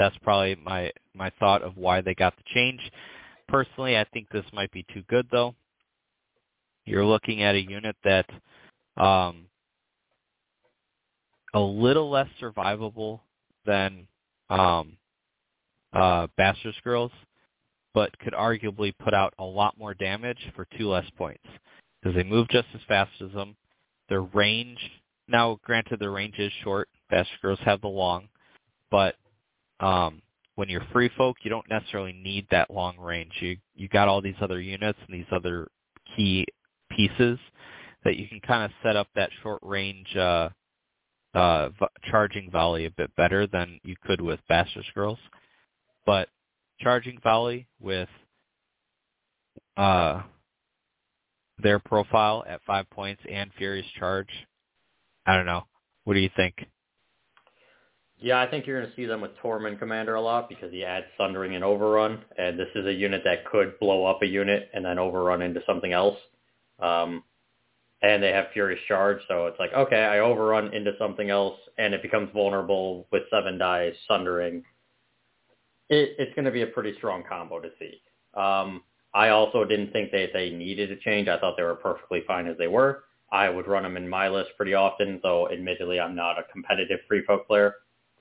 that's probably my my thought of why they got the change. Personally, I think this might be too good though. You're looking at a unit that um a little less survivable than um uh Bastard's Girls, but could arguably put out a lot more damage for two less points. Because they move just as fast as them. Their range now granted their range is short. Bastard Girls have the long, but um when you're free folk, you don't necessarily need that long range. You you got all these other units and these other key pieces that you can kind of set up that short range uh uh v- charging volley a bit better than you could with Bastard's Girls. But charging volley with uh their profile at five points and Furious Charge, I don't know. What do you think? Yeah, I think you're going to see them with Tormund Commander a lot because he adds Sundering and Overrun, and this is a unit that could blow up a unit and then overrun into something else. Um, and they have Furious Charge, so it's like, okay, I overrun into something else, and it becomes vulnerable with seven dice, Sundering. It, it's going to be a pretty strong combo to see. Um, I also didn't think that they needed a change. I thought they were perfectly fine as they were. I would run them in my list pretty often, though admittedly I'm not a competitive free folk player.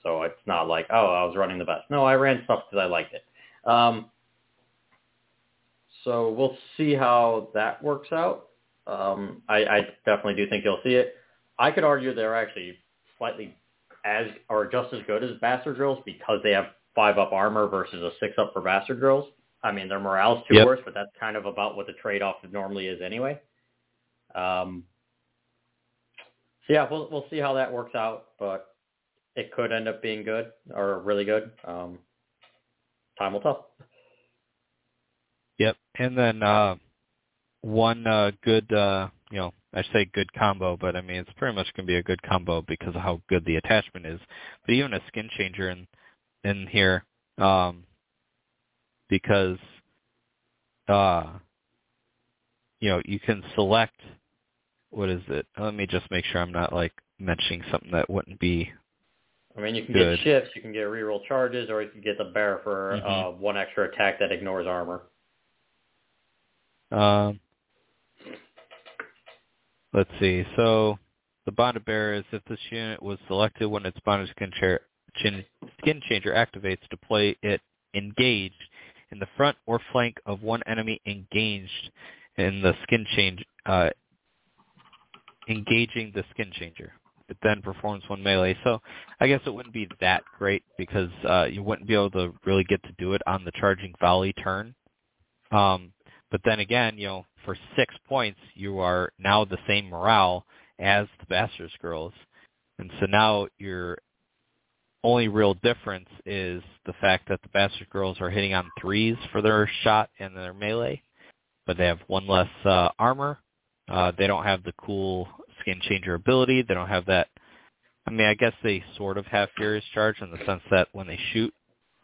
So it's not like, oh, I was running the best. No, I ran stuff because I liked it. Um, so we'll see how that works out. Um, I, I definitely do think you'll see it. I could argue they're actually slightly as or just as good as Bastard Girls because they have five up armor versus a six up for Bastard Girls. I mean, their morale's too Yep. worse, but that's kind of about what the trade-off normally is anyway. Um, so yeah, we'll we'll see how that works out, but it could end up being good or really good. Um, time will tell. Yep. And then uh one uh good uh you know, I say good combo, but I mean it's pretty much gonna be a good combo because of how good the attachment is. But even a skin changer in in here, um because uh you know, you can select what is it? Let me just make sure I'm not like mentioning something that wouldn't be I mean, you can Good. get shifts, you can get reroll charges, or you can get the bear for Mhm. uh, one extra attack that ignores armor. Um, let's see. So the bonded bearer is if this unit was selected when its bonded skin, chair, chin, skin changer activates, deploy it engaged in the front or flank of one enemy engaged in the skin change, uh, engaging the skin changer. It then performs one melee. So I guess it wouldn't be that great because uh, you wouldn't be able to really get to do it on the charging volley turn. Um, but then again, you know, for six points, you are now the same morale as the Bastards Girls. And so now your only real difference is the fact that the Bastard Girls are hitting on threes for their shot and their melee, but they have one less uh, armor. Uh, they don't have the cool skin changer ability. They don't have that. I mean, I guess they sort of have Furious Charge in the sense that when they shoot,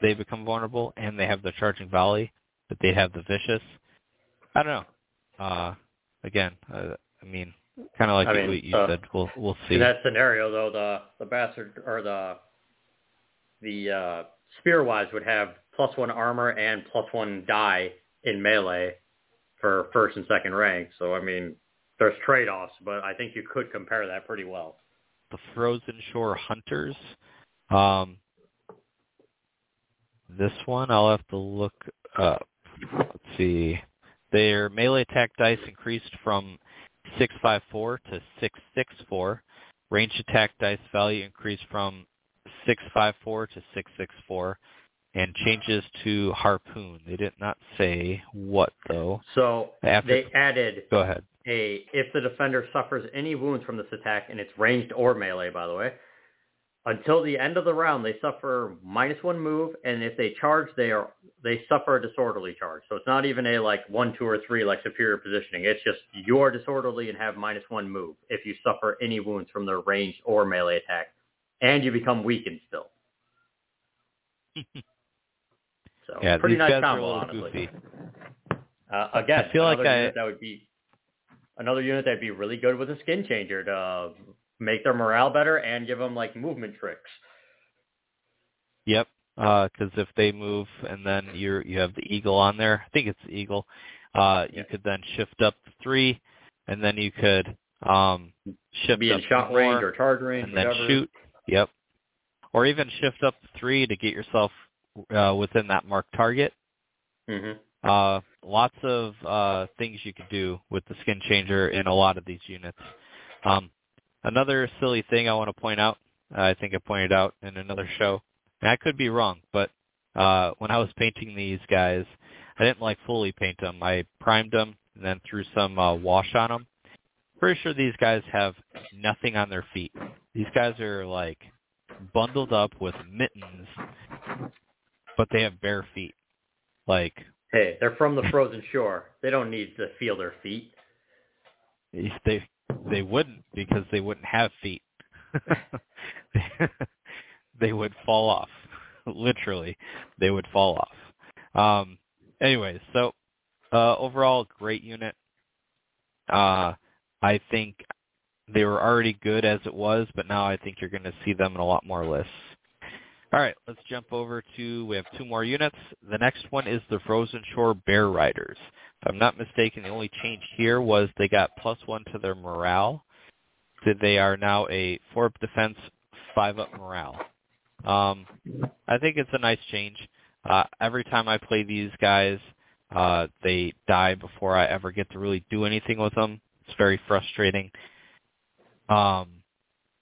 they become vulnerable, and they have the charging volley, but they have the vicious. I don't know. Uh, again, uh, I mean, kind of like I mean, what you uh, said. We'll we'll see. In that scenario, though, the the bastard or the the uh, Spearwives would have plus one armor and plus one die in melee for first and second rank. So I mean, there's trade offs, but I think you could compare that pretty well. the Frozen Shore Hunters. Um, this one I'll have to look up. Let's see. Their melee attack dice increased from 654 to 664. Range attack dice value increased from 654 to 664. And changes to harpoon. They did not say what though. So After- they added Go ahead. A if the defender suffers any wounds from this attack, and it's ranged or melee, by the way, until the end of the round, they suffer minus one move, and if they charge, they are they suffer a disorderly charge. So it's not even a like one, two, or three like superior positioning. It's just you're disorderly and have minus one move if you suffer any wounds from their ranged or melee attack, and you become weakened still. So Yeah, pretty nice are combo, honestly. Uh, again, I feel like I- that would be another unit that'd be really good with a skin changer to make their morale better and give them like movement tricks. Yep. Because if they move and then you you have the eagle on there, I think it's the eagle. Uh, you could then shift up to three, and then you could um, shift Be in shot range or charge range, and then shoot. Yep. Or even shift up to three to get yourself uh, within that marked target. hmm Uh, lots of uh, things you could do with the skin changer in a lot of these units. Um, another silly thing I want to point out, I think I pointed out in another show, and I could be wrong, but uh, when I was painting these guys, I didn't like fully paint them. I primed them and then threw some uh, wash on them. Pretty sure these guys have nothing on their feet. These guys are like bundled up with mittens, but they have bare feet. Like Hey, they're from the frozen shore. They don't need to feel their feet. they they wouldn't because they wouldn't have feet. they would fall off. Literally, they would fall off. Um anyways, so uh overall great unit. Uh I think they were already good as it was, but now I think you're going to see them in a lot more lists. All right, let's jump over to we have two more units. The next one is the Frozen Shore Bear Riders. If I'm not mistaken, the only change here was they got plus one to their morale. They are now a four up defense, five up morale. Um, I think it's a nice change. Uh, every time I play these guys, uh, they die before I ever get to really do anything with them. It's very frustrating. Um,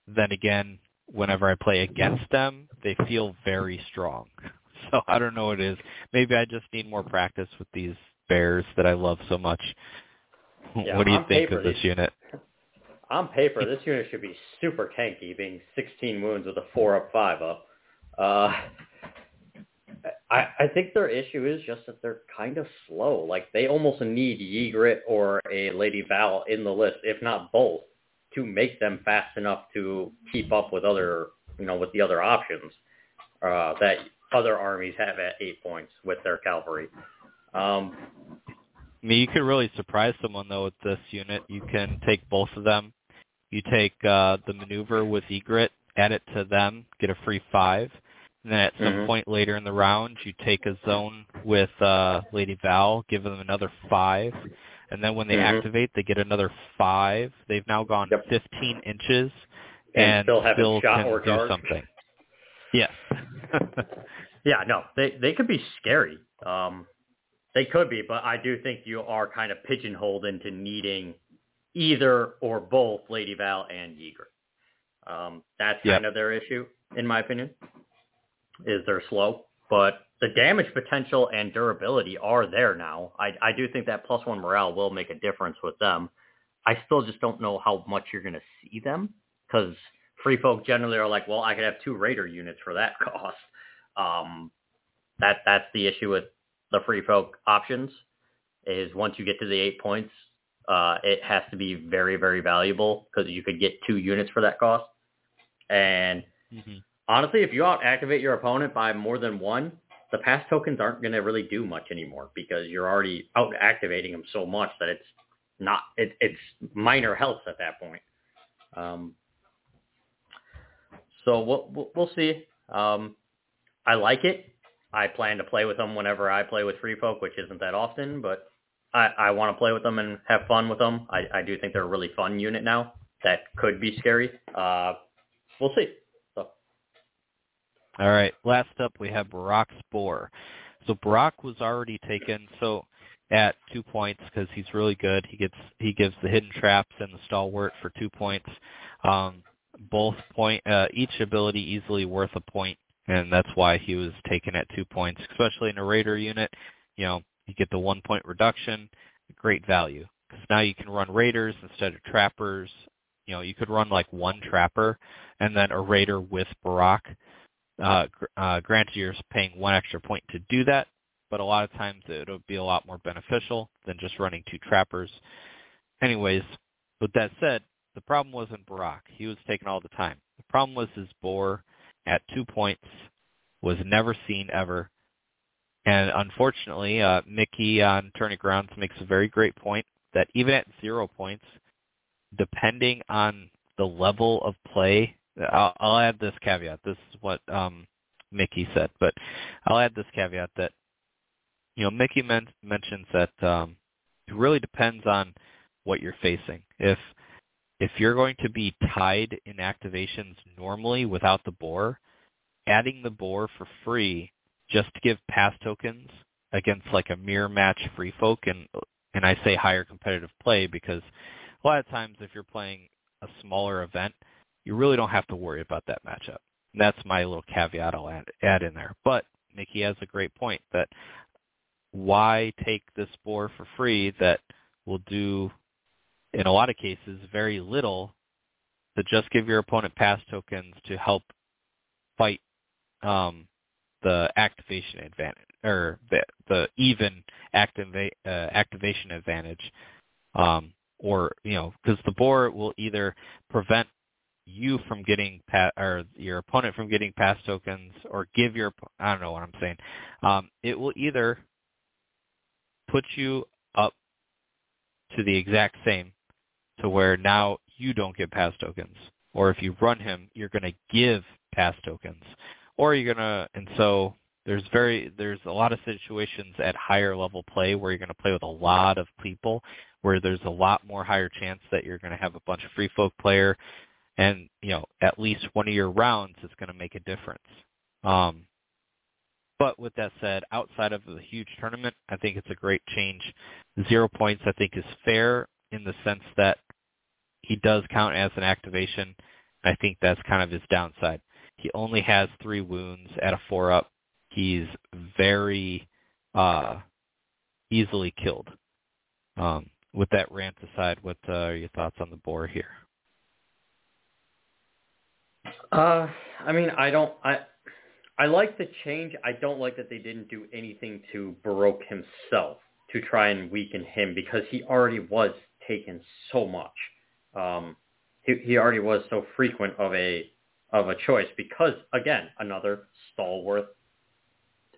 then again, whenever I play against them, they feel very strong. So I don't know what it is. Maybe I just need more practice with these bears that I love so much. Yeah, what do you think paper, of this these- unit? On paper, this unit should be super tanky, being 16 wounds with a four up, five up. Uh, I I think their issue is just that they're kind of slow. Like they almost need Ygritte or a Lady Val in the list, if not both, to make them fast enough to keep up with other, you know, with the other options uh, that other armies have at eight points with their cavalry. Um, I mean, you could really surprise someone though with this unit. You can take both of them. You take uh, the maneuver with Ygritte, add it to them, get a free five. And then at some Mhm. point later in the round, you take a zone with uh, Lady Val, give them another five. And then when they Mhm. activate, they get another five. They've now gone Yep. 15 inches And and, still haven't shot can or do charged. something. Yes. Yeah, no, they they could be scary. Um, they could be, but I do think you are kind of pigeonholed into needing either or both Lady Val and Ygritte. Um, that's Yep. kind of their issue, in my opinion, is they're slow. But the damage potential and durability are there now. I I do think that plus one morale will make a difference with them. I still just don't know how much you're going to see them because free folk generally are like, well, I could have two raider units for that cost. Um, that that's the issue with the free folk options is once you get to the eight points, uh, it has to be very very valuable because you could get two units for that cost. And Mhm. honestly, if you out activate your opponent by more than one, the pass tokens aren't going to really do much anymore because you're already out activating them so much that it's not it, it's minor health at that point. Um, so we'll we'll, we'll see. Um, I like it. I plan to play with them whenever I play with free folk, which isn't that often, but I, I want to play with them and have fun with them. I, I do think they're a really fun unit now that could be scary. Uh, we'll see. All right. Last up, we have Borroq's Boar. So Borroq was already taken so at two points because he's really good. He gets he gives the hidden traps and the stalwart for two points. Um, both point uh, each ability easily worth a point, and that's why he was taken at two points. Especially in a raider unit, you know you get the one point reduction, great value because now you can run raiders instead of trappers. You know you could run like one trapper and then a raider with Borroq uh, uh, granted, you're paying one extra point to do that, but a lot of times it'll be a lot more beneficial than just running two trappers. Anyways, with that said, the problem wasn't Borroq. He was taken all the time. The problem was his boar at two points was never seen ever. And unfortunately, uh, Mickey on Turning Grounds makes a very great point that even at zero points, depending on the level of play I'll, I'll add this caveat. This is what um, Mickey said. But I'll add this caveat that you know Mickey men- mentions that um, it really depends on what you're facing. If if you're going to be tied in activations normally without the boar, adding the boar for free just to give pass tokens against like a mirror match free folk and and I say higher competitive play because a lot of times if you're playing a smaller event, you really don't have to worry about that matchup. That's my little caveat I'll add, add in there. But Nikki has a great point that why take this boar for free that will do in a lot of cases very little to just give your opponent pass tokens to help fight um, the activation advantage or the the even activa- uh, activation advantage, um, or you know, because the boar will either prevent you from getting pa- or your opponent from getting pass tokens, or give your I don't know what I'm saying. Um, it will either put you up to the exact same, to where now you don't get pass tokens, or if you run him, you're going to give pass tokens, or you're gonna and so there's very there's a lot of situations at higher level play where you're going to play with a lot of people where there's a lot more higher chance that you're going to have a bunch of free folk player and you know at least one of your rounds is going to make a difference. Um but with that said outside of the huge tournament i think it's a great change. Zero points i think is fair in the sense that he does count as an activation. I think that's kind of his downside. He only has three wounds at a four up. He's very uh, easily killed. Um, with that rant aside, what uh, are your thoughts on the boar here? Uh, I mean, I don't, I, I like the change. I don't like that they didn't do anything to Borroq himself to try and weaken him because he already was taken so much. Um, he, he already was so frequent of a of a choice because again, another stalwart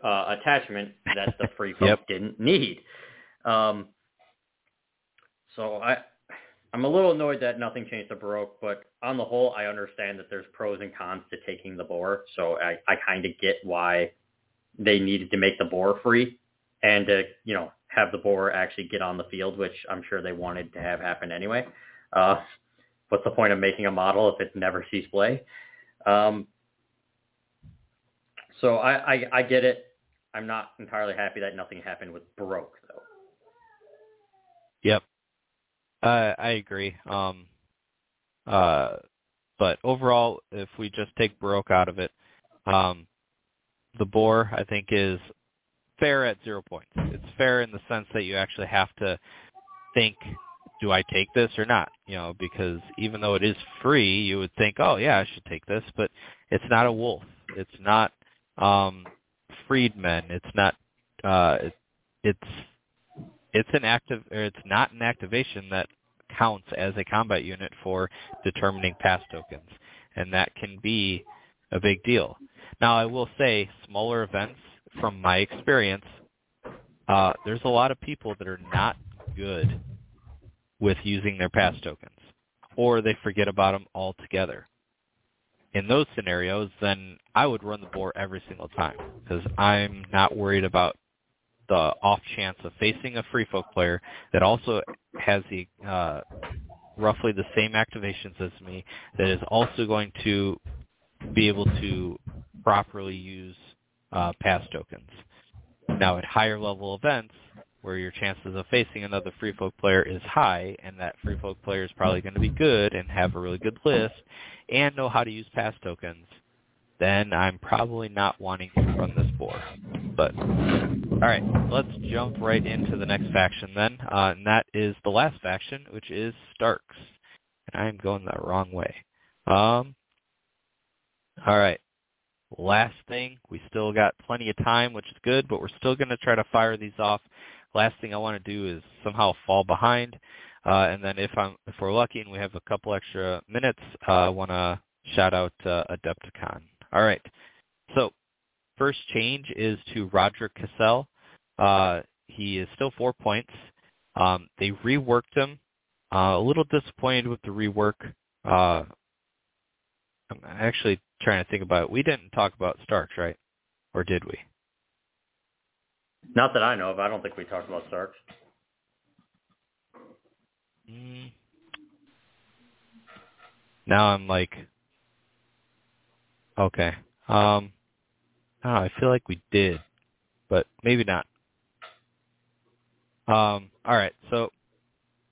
uh, attachment that the free folk yep. didn't need. Um, so I, I'm a little annoyed that nothing changed to Borroq, but on the whole, I understand that there's pros and cons to taking the boar. So I, I kind of get why they needed to make the boar free and to, you know, have the boar actually get on the field, which I'm sure they wanted to have happen anyway. Uh, what's the point of making a model if it never sees play? Um, so I, I, I get it. I'm not entirely happy that nothing happened with Borroq though. Yep. Uh, I agree. Um, uh, but overall, if we just take Borroq out of it, um, the boar I think is fair at zero points. It's fair in the sense that you actually have to think, do I take this or not? You know, because even though it is free, you would think, oh yeah, I should take this, but it's not a wolf. It's not um, freedmen. It's not. Uh, it, it's it's an active. Or it's not an activation that counts as a combat unit for determining pass tokens, and that can be a big deal. Now, I will say, smaller events, from my experience, uh, there's a lot of people that are not good with using their pass tokens, or they forget about them altogether in those scenarios, then I would run the boar every single time because I'm not worried about the off chance of facing a free folk player that also has the uh, roughly the same activations as me that is also going to be able to properly use uh, pass tokens. Now, at higher level events, where your chances of facing another free folk player is high, and that free folk player is probably going to be good and have a really good list, and know how to use pass tokens, then I'm probably not wanting to run this boar. But all right, let's jump right into the next faction then, uh, and that is the last faction, which is Starks. And I'm going the wrong way. Um, all right. Last thing, we still got plenty of time, which is good, but we're still going to try to fire these off. Last thing I want to do is somehow fall behind. Uh, and then if I'm if we're lucky and we have a couple extra minutes, uh, I want to shout out uh, Adepticon. All right. So first change is to Rodrik Cassel. Uh, he is still four points. Um, they reworked him. Uh, a little disappointed with the rework. Uh, I'm actually trying to think about it. We didn't talk about Starks, right? or did we? Not that I know of. I don't think we talked about Starks. Mm. Now I'm like, okay. Um, I, I feel like we did, but maybe not. Um, all right, so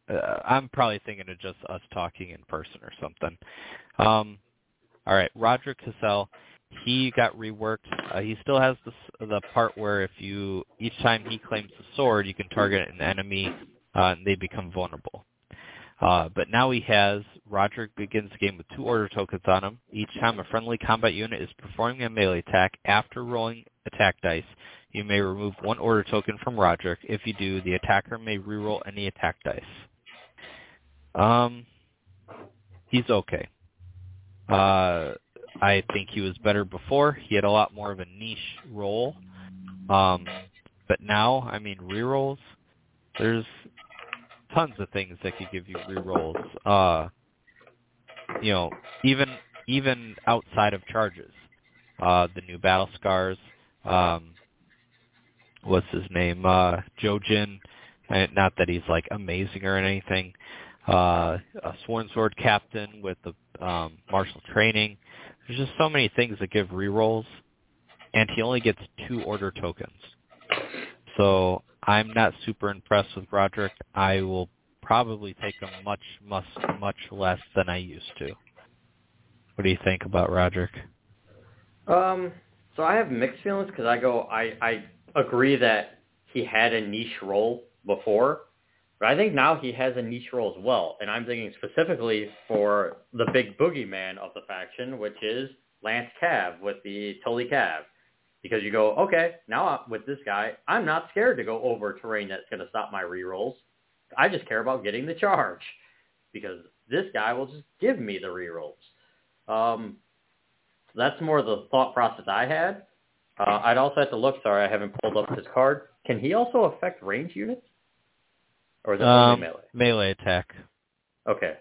uh, I'm probably thinking of just us talking in person or something. Um, all right, Roderick Cassel, he got reworked. Uh, he still has the the part where if you each time he claims the sword, you can target an enemy uh, and they become vulnerable. Uh, but now he has Roderick begins the game with two order tokens on him. Each time a friendly combat unit is performing a melee attack after rolling attack dice, you may remove one order token from Roderick. If you do, the attacker may reroll any attack dice. Um, he's okay. Uh, I think he was better before. He had a lot more of a niche role. Um, but now, I mean, rerolls. There's tons of things that could give you rerolls. Uh, you know, even even outside of charges. Uh, the new battle scars. Um, what's his name? Uh, Jojen. Not that he's like amazing or anything. Uh, a Sworn Sword captain with the um, martial training. There's just so many things that give rerolls, and he only gets two order tokens. So I'm not super impressed with Roderick. I will probably take him much, much, much less than I used to. What do you think about Roderick? Um, so I have mixed feelings because I go, I, I agree that he had a niche role before, but I think now he has a niche role as well. And I'm thinking specifically for the big boogeyman of the faction, which is Lance Cav with the Tully Cav. Because you go, okay, now I'm with this guy, I'm not scared to go over terrain that's going to stop my rerolls. I just care about getting the charge because this guy will just give me the rerolls. Um, that's more the thought process I had. Uh, I'd also have to look. Sorry, I haven't pulled up his card. Can he also affect range units, or is it um, only melee? Melee attack. Okay,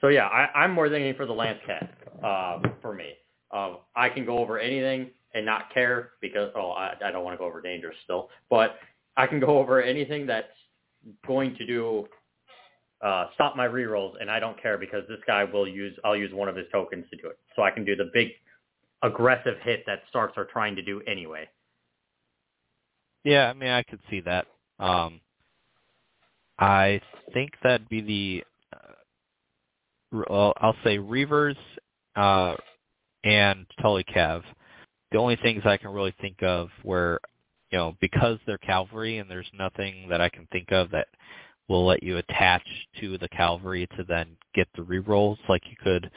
so yeah, I, I'm more thinking for the lance cav um, for me. Um, I can go over anything and not care because oh I, I don't want to go over dangerous still, but I can go over anything that's going to do uh, stop my rerolls, and I don't care because this guy will use I'll use one of his tokens to do it, so I can do the big aggressive hit that Starks are trying to do anyway. Yeah, I mean I could see that. Um, I think that'd be the uh, I'll say Reavers uh, and Tully Cav. The only things I can really think of where you know, because they're cavalry and there's nothing that I can think of that will let you attach to the cavalry to then get the rerolls like you could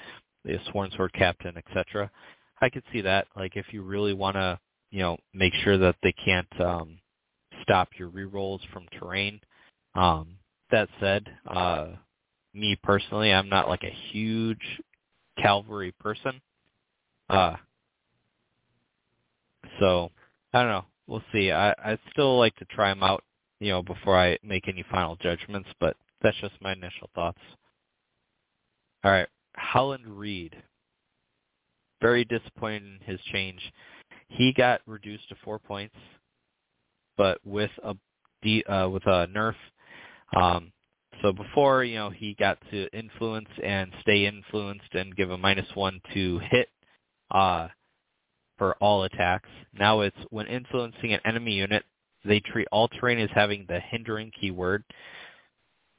the sworn sword captain, etc. I could see that. Like if you really want to, you know, make sure that they can't um, stop your rerolls from terrain. Um, that said, uh, me personally, I'm not like a huge cavalry person. Uh, so I don't know we'll see. I I'd still like to try them out, you know, before I make any final judgments, but that's just my initial thoughts. All right, Howland Reed. Very disappointed in his change. He got reduced to four points, but with a D, uh, with a nerf. Um, so before, you know, he got to influence and stay influenced and give a minus one to hit. Uh, for all attacks. Now it's when influencing an enemy unit, they treat all terrain as having the hindering keyword.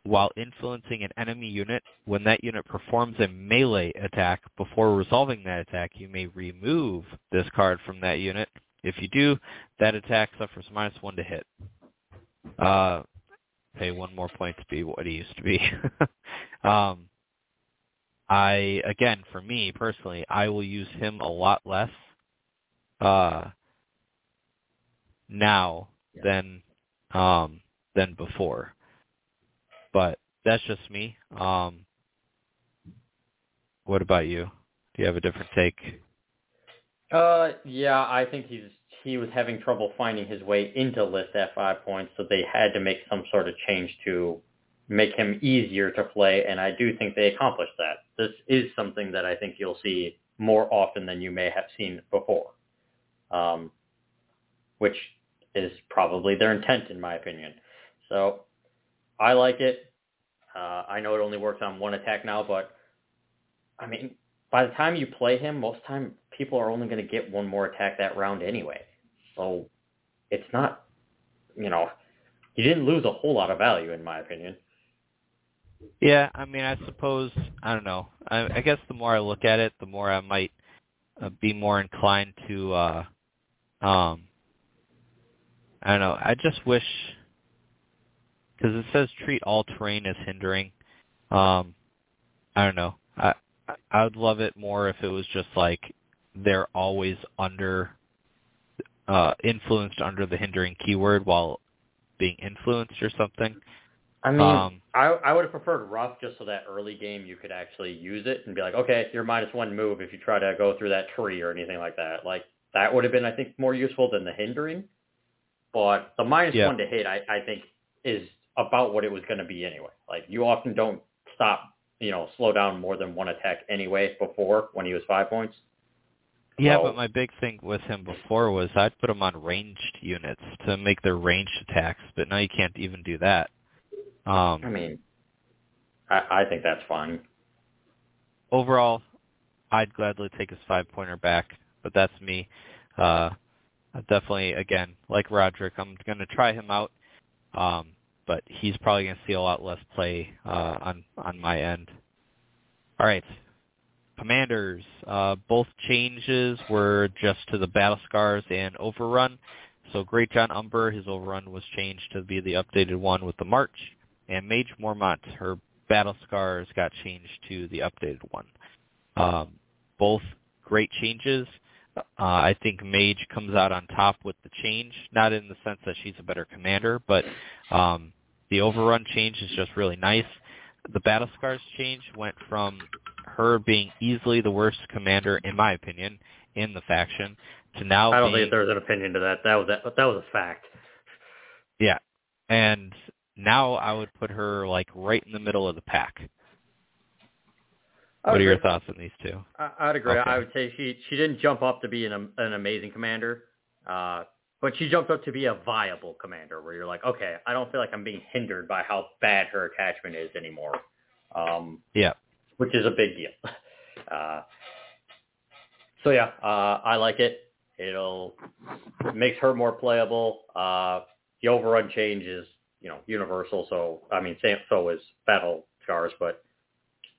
While influencing an enemy unit, when that unit performs a melee attack before resolving that attack, you may remove this card from that unit. If you do, that attack suffers minus one to hit. Uh, pay one more point to be what he used to be. um, I again, for me personally, I will use him a lot less uh, now yeah. than um, than before. But that's just me. Um, what about you? Do you have a different take? Uh, yeah, I think he's he was having trouble finding his way into list five points, so they had to make some sort of change to make him easier to play, and I do think they accomplished that. This is something that I think you'll see more often than you may have seen before. Um, which is probably their intent in my opinion. So I like it. Uh, I know it only works on one attack now, but I mean, by the time you play him, most time people are only going to get one more attack that round anyway. So it's not, you know, you didn't lose a whole lot of value in my opinion. Yeah, I mean, I suppose I don't know. I, I guess the more I look at it, the more I might uh, be more inclined to. uh um I don't know. I just wish because it says treat all terrain as hindering. Um I don't know. I I would love it more if it was just like they're always under uh influenced under the hindering keyword while being influenced or something. I mean, um, I I would have preferred rough just so that early game you could actually use it and be like, okay, you're minus one move if you try to go through that tree or anything like that. Like that would have been, I think, more useful than the hindering. But the minus yeah. one to hit, I I think, is about what it was going to be anyway. Like you often don't stop, you know, slow down more than one attack anyway before when he was five points. Yeah, so, but my big thing with him before was I'd put him on ranged units to make their ranged attacks, but now you can't even do that. Um, I mean, I, I think that's fine. Overall, I'd gladly take his five pointer back, but that's me. Uh, definitely, again, like Rodrik, I'm going to try him out, um, but he's probably going to see a lot less play uh, on on my end. All right, commanders. Uh, both changes were just to the battle scars and overrun. So Greatjon Umber, his overrun was changed to be the updated one with the march and Maege Mormont, her battle scars got changed to the updated one. Um, both great changes. Uh, I think Maege comes out on top with the change, not in the sense that she's a better commander, but um, the overrun change is just really nice. The battle scars change went from her being easily the worst commander, in my opinion, in the faction, to now. I don't being, think there's an opinion to that. That was a, that was a fact. Yeah, and now I would put her like right in the middle of the pack. What are your thoughts on these two? I, I'd agree. Okay. I would say she she didn't jump up to be an an amazing commander, uh, but she jumped up to be a viable commander. Where you're like, okay, I don't feel like I'm being hindered by how bad her attachment is anymore. Um, yeah, which is a big deal. Uh, so yeah, uh, I like it. It'll it makes her more playable. Uh, the overrun change is you know universal. So I mean, so is battle scars, but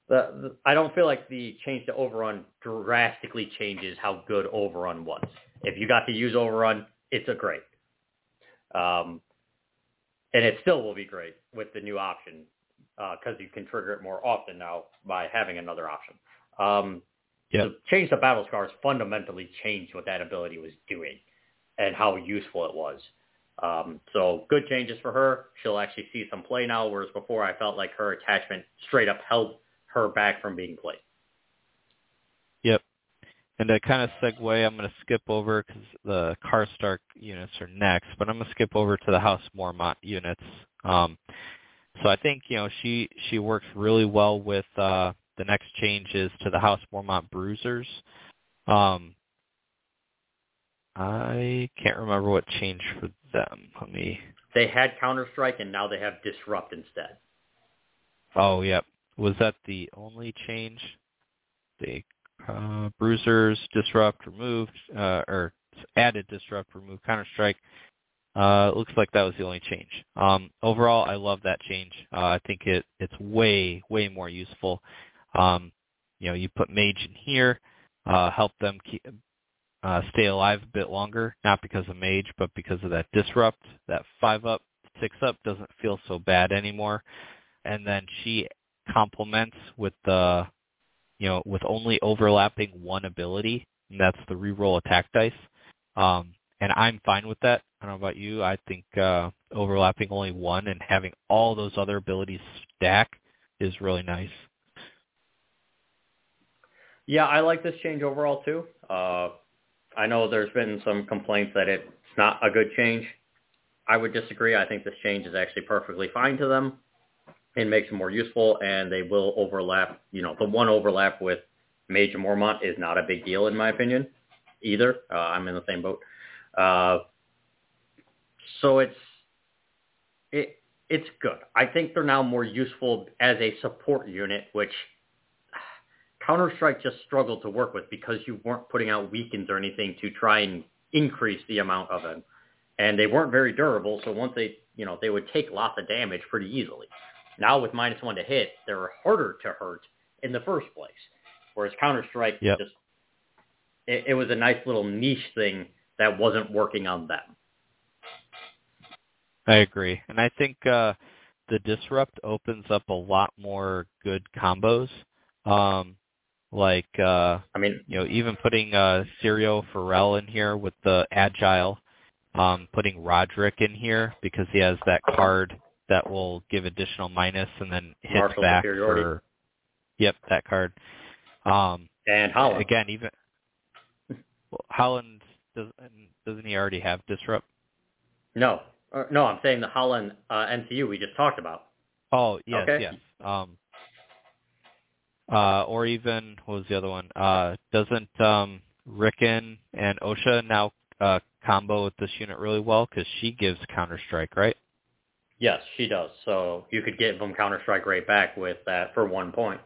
the, I don't feel like the change to overrun drastically changes how good overrun was. If you got to use overrun, it's a great. Um, and it still will be great with the new option because uh, you can trigger it more often now by having another option. Um, yep. The change to battle scars fundamentally changed what that ability was doing and how useful it was. Um, so good changes for her. She'll actually see some play now, whereas before I felt like her attachment straight up held her back from being played. Yep. And to kind of segue, I'm going to skip over because the Karstark units are next, but I'm going to skip over to the House Mormont units. Um, so I think you know she she works really well with uh, the next changes to the House Mormont Bruisers. Um, I can't remember what changed for them. Let me. They had Counter Strike, and now they have Disrupt instead. Oh, yep. Was that the only change? The uh, Bruisers Disrupt removed, uh, or added Disrupt, removed Counter Strike. Uh, looks like that was the only change. Um, overall, I love that change. Uh, I think it it's way way more useful. Um, you know, you put Maege in here, uh, help them keep, uh, stay alive a bit longer, not because of Maege, but because of that disrupt. That five up, six up doesn't feel so bad anymore. And then she complements with the, you know, with only overlapping one ability, and that's the reroll attack dice. Um, and I'm fine with that. I don't know about you. I think uh, overlapping only one and having all those other abilities stack is really nice. Yeah, I like this change overall too. Uh, I know there's been some complaints that it's not a good change. I would disagree. I think this change is actually perfectly fine to them. It makes them more useful, and they will overlap. You know, the one overlap with Maege Mormont is not a big deal in my opinion, either. Uh, I'm in the same boat. Uh, So it's it it's good. I think they're now more useful as a support unit, which Counter Strike just struggled to work with because you weren't putting out weakens or anything to try and increase the amount of them, and they weren't very durable. So once they you know they would take lots of damage pretty easily. Now with minus one to hit, they're harder to hurt in the first place. Whereas Counter Strike Yep. just it, it was a nice little niche thing that wasn't working on them. I agree, and I think uh, the disrupt opens up a lot more good combos. Um, like uh, I mean, you know, even putting uh, Syrio Forel in here with the agile, um, putting Rodrik in here because he has that card that will give additional minus and then hits Martial back superiority. for. Yep, that card. Um, and Howland. again, even well, Howland does, doesn't he already have disrupt? No, Uh, no, I'm saying the Howland uh, NCU we just talked about. Oh yes, Okay. yes. Um, uh, or even what was the other one? Uh, doesn't um, Rickon and Osha now uh, combo with this unit really well because she gives counter strike, right? Yes, she does. So you could give them Counter Strike right back with that for one point,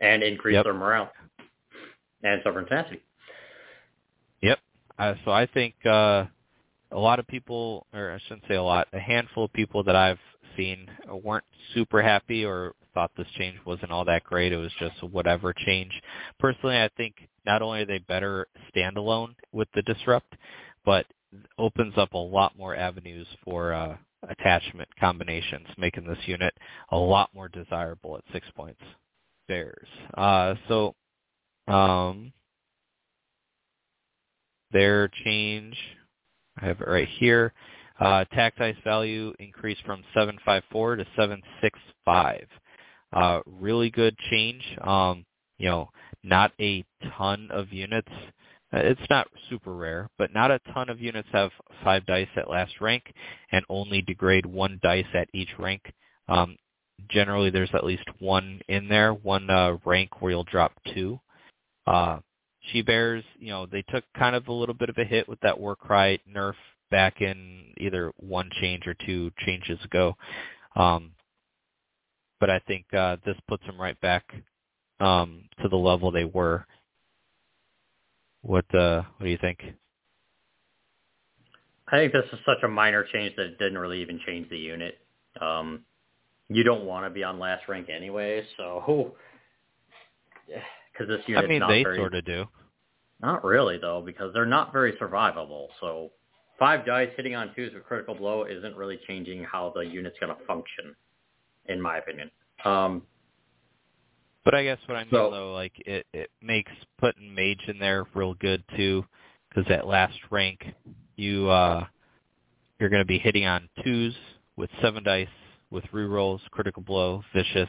and increase Yep. their morale and stubborn tenacity. Yep. Uh, so I think uh, a lot of people, or I shouldn't say a lot, a handful of people that I've seen weren't super happy or thought this change wasn't all that great. It was just whatever change. Personally, I think not only are they better standalone with the disrupt, but opens up a lot more avenues for uh, attachment combinations, making this unit a lot more desirable at six points. Bears. Uh, so um, their change, I have it right here. Uh, value increased from 754 to 765. Uh, really good change. Um, you know, not a ton of units. Uh, It's not super rare, but not a ton of units have five dice at last rank and only degrade one dice at each rank. Um, generally, there's at least one in there, one uh, rank where you'll drop two. Uh, she bears, you know, they took kind of a little bit of a hit with that Warcry nerf back in either one change or two changes ago. Um, but I think uh, this puts them right back um, to the level they were. What uh, what do you think? I think this is such a minor change that it didn't really even change the unit. Um, you don't want to be on last rank anyway, so because this I mean, not they very sort of do. Not really though, because they're not very survivable. So five dice hitting on twos with critical blow isn't really changing how the unit's going to function, in my opinion. Um, But I guess what I mean So- though, like it it makes putting Maege in there real good too, because at last rank you uh you're going to be hitting on twos with seven dice with rerolls, critical blow, vicious.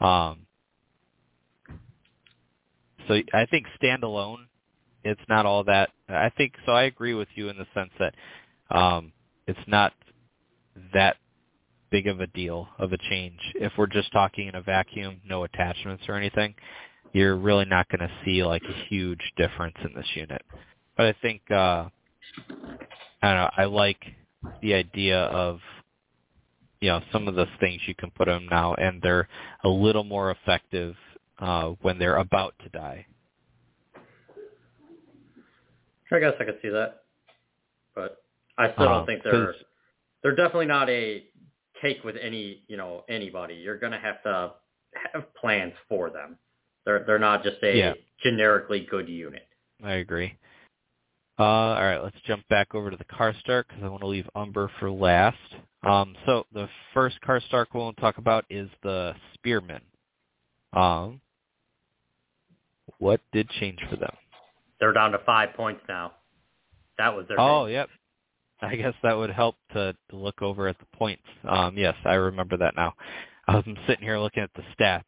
Um, so I think standalone, it's not all that. I think so. I agree with you in the sense that um, it's not that big of a deal of a change. If we're just talking in a vacuum, no attachments or anything, you're really not going to see like a huge difference in this unit. But I think uh I don't know, I like the idea of you know, some of the things you can put them now and they're a little more effective uh when they're about to die. I guess I could see that, but I still Um, don't think they're they're definitely not a take with any you know anybody. You're going to have to have plans for them. They're they're not just a Yeah. generically good unit. I agree. Uh, all right, let's jump back over to the Karstark because I want to leave Umber for last. Um, so the first Karstark we'll talk about is the Spearman. Um, what did change for them? They're down to five points now. That was their Oh, yep. I guess that would help to, look over at the points. Um, yes, I remember that now. I'm sitting here looking at the stats.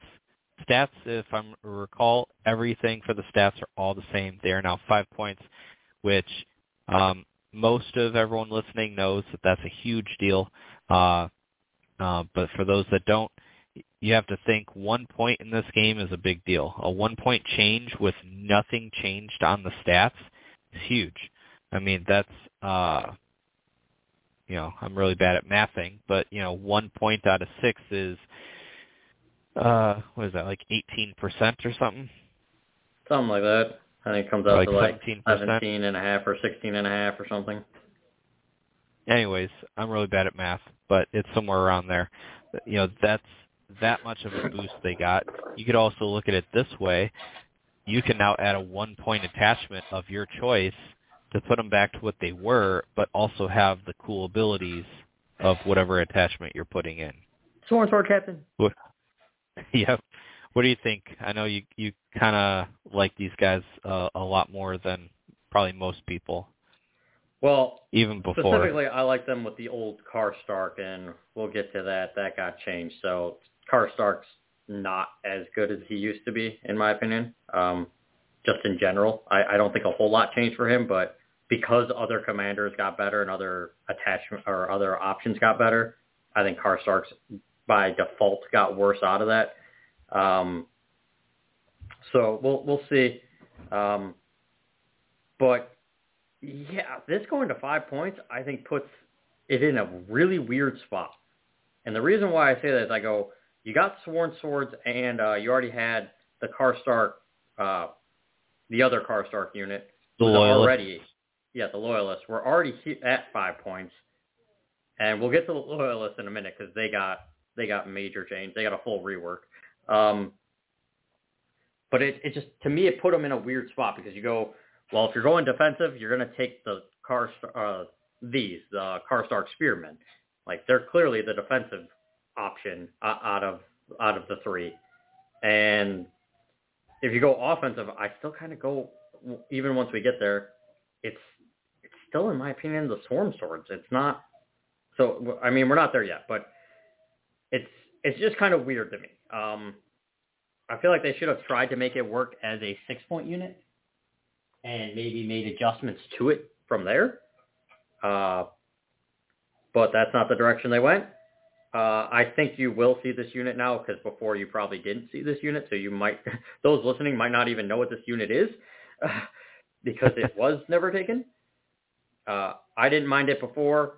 Stats, if I recall, everything for the stats are all the same. They are now five points, which um, most of everyone listening knows that that's a huge deal. Uh, uh, but for those that don't, you have to think one point in this game is a big deal. A one point change with nothing changed on the stats is huge. I mean, that's uh you know, I'm really bad at mathing, but you know, one point out of six is uh what is that, like eighteen percent or something? Something like that. I think it comes out Like to like 17%? seventeen and a half or sixteen and a half or something. Anyways, I'm really bad at math, but it's somewhere around there. You know, that's that much of a boost they got. You could also look at it this way. You can now add a one point attachment of your choice to put them back to what they were, but also have the cool abilities of whatever attachment you're putting in. Sworn sword captain. What? yep. What do you think? I know you you kind of like these guys uh, a lot more than probably most people, Well, even before. specifically, I like them with the old Karstark, and we'll get to that. That got changed, so Karstark's not as good as he used to be, in my opinion. Um, just in general, I, I don't think a whole lot changed for him, but because other commanders got better and other attachment or other options got better, I think Karstark's by default got worse out of that. Um, so we'll we'll see. Um, but yeah, this going to five points, I think puts it in a really weird spot. And the reason why I say that is I go, you got Sworn Swords and uh, you already had the Karstark, uh, the other Karstark unit The already, yeah, the Loyalists were already at five points. And we'll get to the Loyalists in a minute because they got they got major change. They got a full rework. Um, but it, it just to me it put them in a weird spot because you go, well, if you're going defensive, you're going to take the car uh, these the Karstark Spearmen. Like they're clearly the defensive option out of out of the three. And if you go offensive, I still kind of go even once we get there. It's still in my opinion the Sworn Swords. It's not. So I mean we're not there yet, but it's it's just kind of weird to me. Um, I feel like they should have tried to make it work as a six point unit and maybe made adjustments to it from there. Uh, but that's not the direction they went. Uh, I think you will see this unit now because before you probably didn't see this unit, so you might those listening might not even know what this unit is uh, because it was never taken. Uh, I didn't mind it before.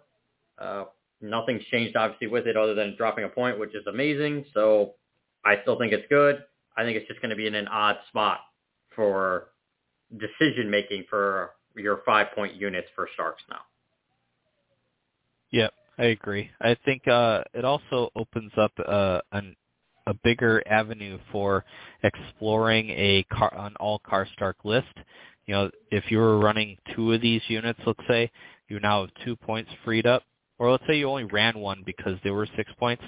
Uh, nothing's changed obviously with it other than dropping a point, which is amazing. So I still think it's good. I think it's just going to be in an odd spot for decision making for your five point units for Starks now. Yep, I agree. I think uh, it also opens up uh, an, a bigger avenue for exploring a car, an all Karstark list. You know, if you were running two of these units, let's say, you now have two points freed up. Or let's say you only ran one because there were six points.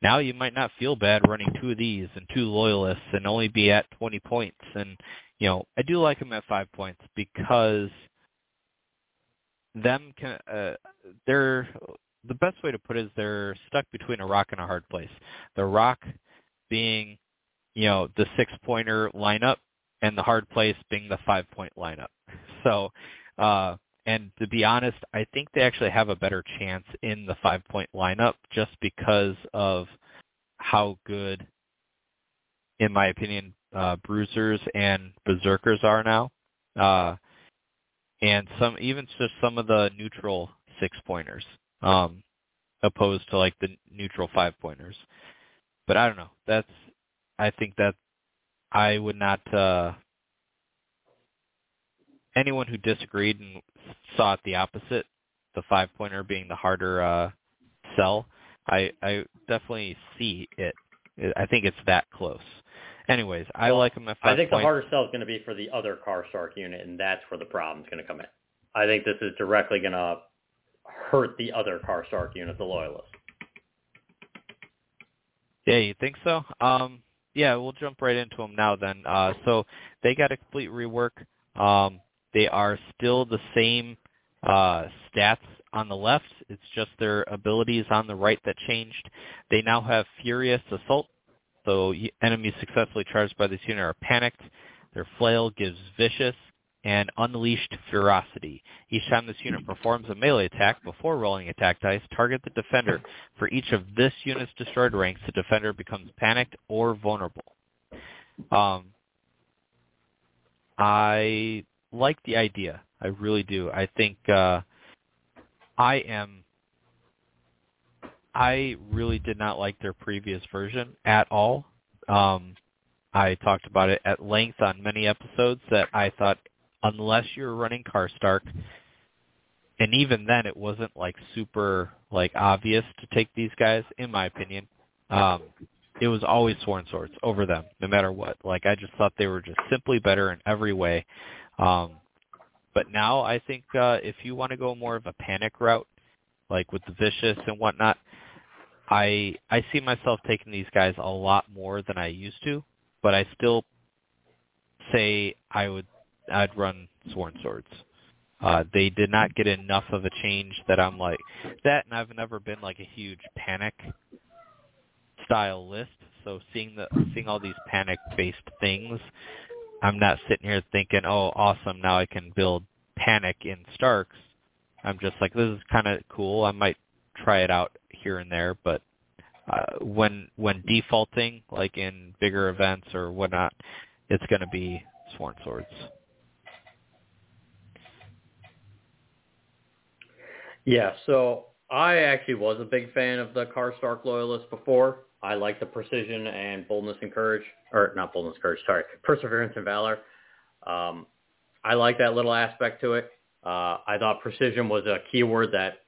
Now you might not feel bad running two of these and two loyalists and only be at 20 points. And, you know, I do like them at five points because them can, uh, they're, the best way to put it is they're stuck between a rock and a hard place. The rock being, you know, the six pointer lineup and the hard place being the five point lineup. So, uh, and to be honest, I think they actually have a better chance in the five point lineup just because of how good, in my opinion, uh, bruisers and berserkers are now. Uh, and some, even just some of the neutral six pointers, um, opposed to like the neutral five pointers. But I don't know. That's, I think that I would not, uh, anyone who disagreed and saw it the opposite, the five pointer being the harder uh, sell, I I definitely see it. I think it's that close. Anyways, I Well, like them at five I think the harder sell is going to be for the other Karstark unit, and that's where the problem's going to come in. I think this is directly going to hurt the other Karstark unit, the Loyalist. Yeah, you think so? Um, yeah, we'll jump right into them now then. Uh, so they got a complete rework. Um, they are still the same uh, stats on the left. It's just their abilities on the right that changed. They now have Furious Assault. So enemies successfully charged by this unit are panicked. Their flail gives Vicious and Unleashed Ferocity. Each time this unit performs a melee attack before rolling attack dice, target the defender. For each of this unit's destroyed ranks, the defender becomes panicked or vulnerable. Um, I like the idea. I really do. I think uh, I am I really did not like their previous version at all. Um, I talked about it at length on many episodes that I thought unless you're running Karstark, and even then it wasn't like super like obvious to take these guys, in my opinion. Um, it was always Sworn Swords over them, no matter what. Like I just thought they were just simply better in every way. Um, but now I think uh, if you want to go more of a panic route, like with the vicious and whatnot, I I see myself taking these guys a lot more than I used to, but I still say I would I'd run Sworn Swords. Uh, they did not get enough of a change that I'm like that, and I've never been like a huge panic style list. So seeing the seeing all these panic based things, I'm not sitting here thinking, oh, awesome, now I can build panic in Starks. I'm just like, this is kind of cool. I might try it out here and there, but uh, when when defaulting, like in bigger events or whatnot, it's going to be Sworn Swords. Yeah, so I actually was a big fan of the Karstark Loyalists before. I like the precision and boldness and courage, or not boldness and courage, sorry, perseverance and valor. Um, I like that little aspect to it. Uh, I thought precision was a keyword that,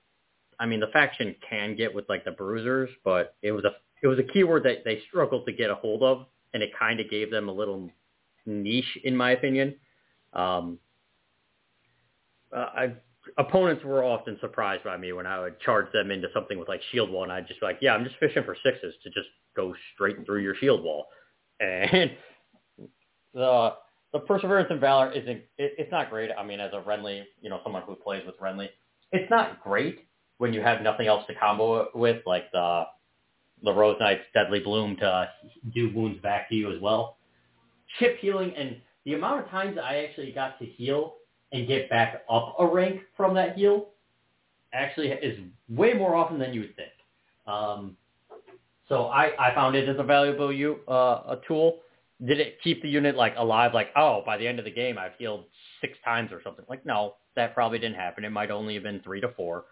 I mean, the faction can get with like the bruisers, but it was a it was a keyword that they struggled to get a hold of, and it kind of gave them a little niche, in my opinion. Um, uh, I opponents were often surprised by me when I would charge them into something with like shield wall, and I'd just be like, yeah, I'm just fishing for sixes to just go straight through your shield wall, and the the perseverance and valor isn't it, it's not great. I mean, as a Renly, you know, someone who plays with Renly, it's not great when you have nothing else to combo with, like the the Rose Knight's Deadly Bloom to do wounds back to you as well. Chip healing and the amount of times I actually got to heal and get back up a rank from that heal actually is way more often than you would think. Um, so I, I found it as a valuable you, uh, a tool. Did it keep the unit like alive? Like, oh, by the end of the game, I've healed six times or something. Like, no, that probably didn't happen. It might only have been three to four.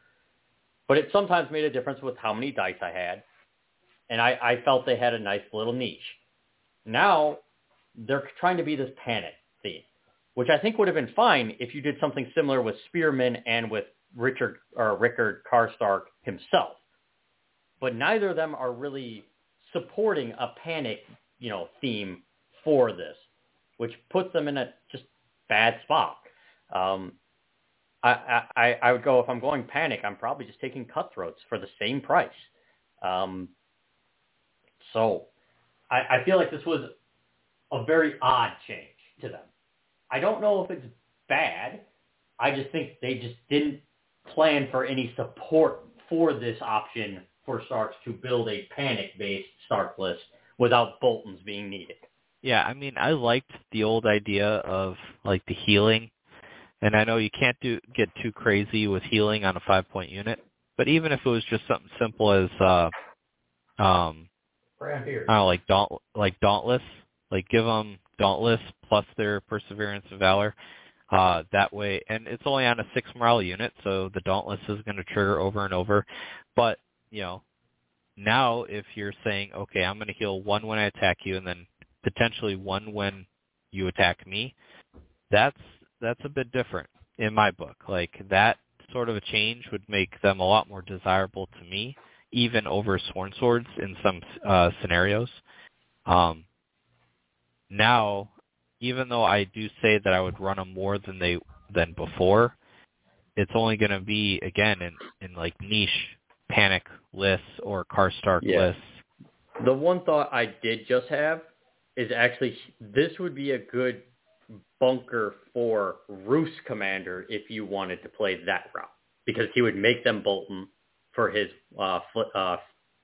But it sometimes made a difference with how many dice I had. And I, I felt they had a nice little niche. Now, they're trying to be this panic theme which I think would have been fine if you did something similar with Spearman and with Richard or Rickard Karstark himself. But neither of them are really supporting a panic, you know, theme for this, which puts them in a just bad spot. Um, I, I, I would go if I'm going panic, I'm probably just taking cutthroats for the same price. Um, so I, I feel like this was a very odd change to them. I don't know if it's bad. I just think they just didn't plan for any support for this option for Starks to build a panic-based Stark list without Boltons being needed. Yeah, I mean, I liked the old idea of like the healing, and I know you can't do get too crazy with healing on a five-point unit, but even if it was just something simple as uh, um, I don't know, like daunt like dauntless, like give them Dauntless plus their Perseverance and Valor. Uh, that way, and it's only on a six morale unit, so the Dauntless is going to trigger over and over. But you know, now if you're saying, okay, I'm going to heal one when I attack you, and then potentially one when you attack me, that's that's a bit different in my book. Like that sort of a change would make them a lot more desirable to me, even over Sworn Swords in some uh, scenarios. Um, now, even though I do say that I would run them more than they than before, it's only going to be again in in like niche panic lists or Karstark yeah. lists. The one thought I did just have is actually this would be a good bunker for Roose Commander if you wanted to play that route because he would make them Bolton for his uh, uh,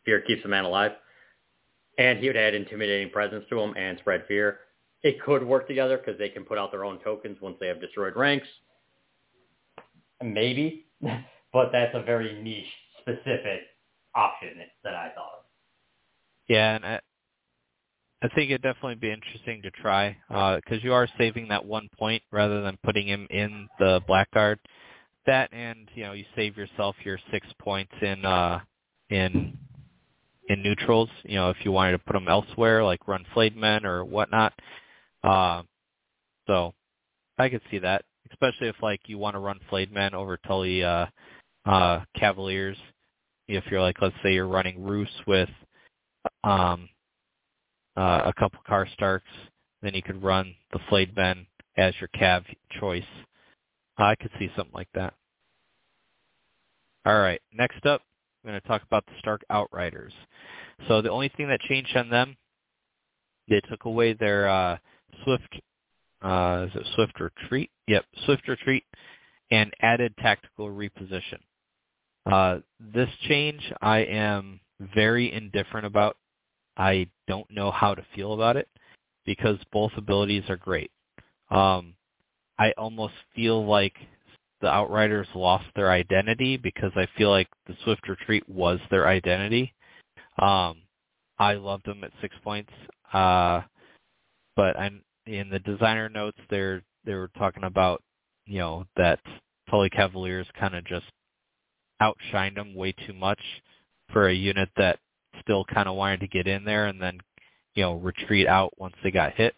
fear keeps a man alive and he would add intimidating presence to them and spread fear. It could work together because they can put out their own tokens once they have destroyed ranks. Maybe, but that's a very niche, specific option that I thought of. Yeah, and I, I think it'd definitely be interesting to try because uh, you are saving that one point rather than putting him in the blackguard. That and you know you save yourself your six points in uh, in in neutrals. You know, if you wanted to put them elsewhere, like run flayed men or whatnot. Uh, so I could see that, especially if like you want to run flayed men over Tully uh, uh, Cavaliers. If you're like, let's say you're running Roose with um, uh, a couple Karstarks, then you could run the flayed men as your cav choice. I could see something like that. All right, next up, I'm going to talk about the Stark Outriders. So the only thing that changed on them, they took away their uh, Swift, uh, is it Swift Retreat? Yep, Swift Retreat, and added Tactical Reposition. Uh, this change I am very indifferent about. I don't know how to feel about it because both abilities are great. Um, I almost feel like the Outriders lost their identity because I feel like the Swift Retreat was their identity. Um, I loved them at six points, uh, but I'm in the designer notes. They're they were talking about you know that Tully Cavaliers kind of just outshined them way too much for a unit that still kind of wanted to get in there and then you know retreat out once they got hit.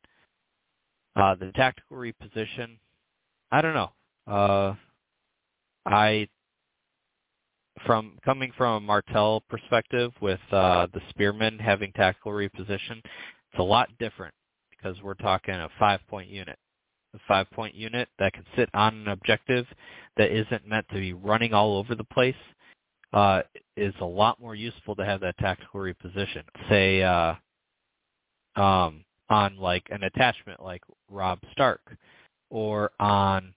Uh, the tactical reposition, I don't know. Uh, I from coming from a Martell perspective with uh, the Spearman having tactical reposition, it's a lot different because we're talking a five-point unit. A five-point unit that can sit on an objective that isn't meant to be running all over the place uh, is a lot more useful to have that tactical reposition. Say uh, um, on like an attachment like Robb Stark, or on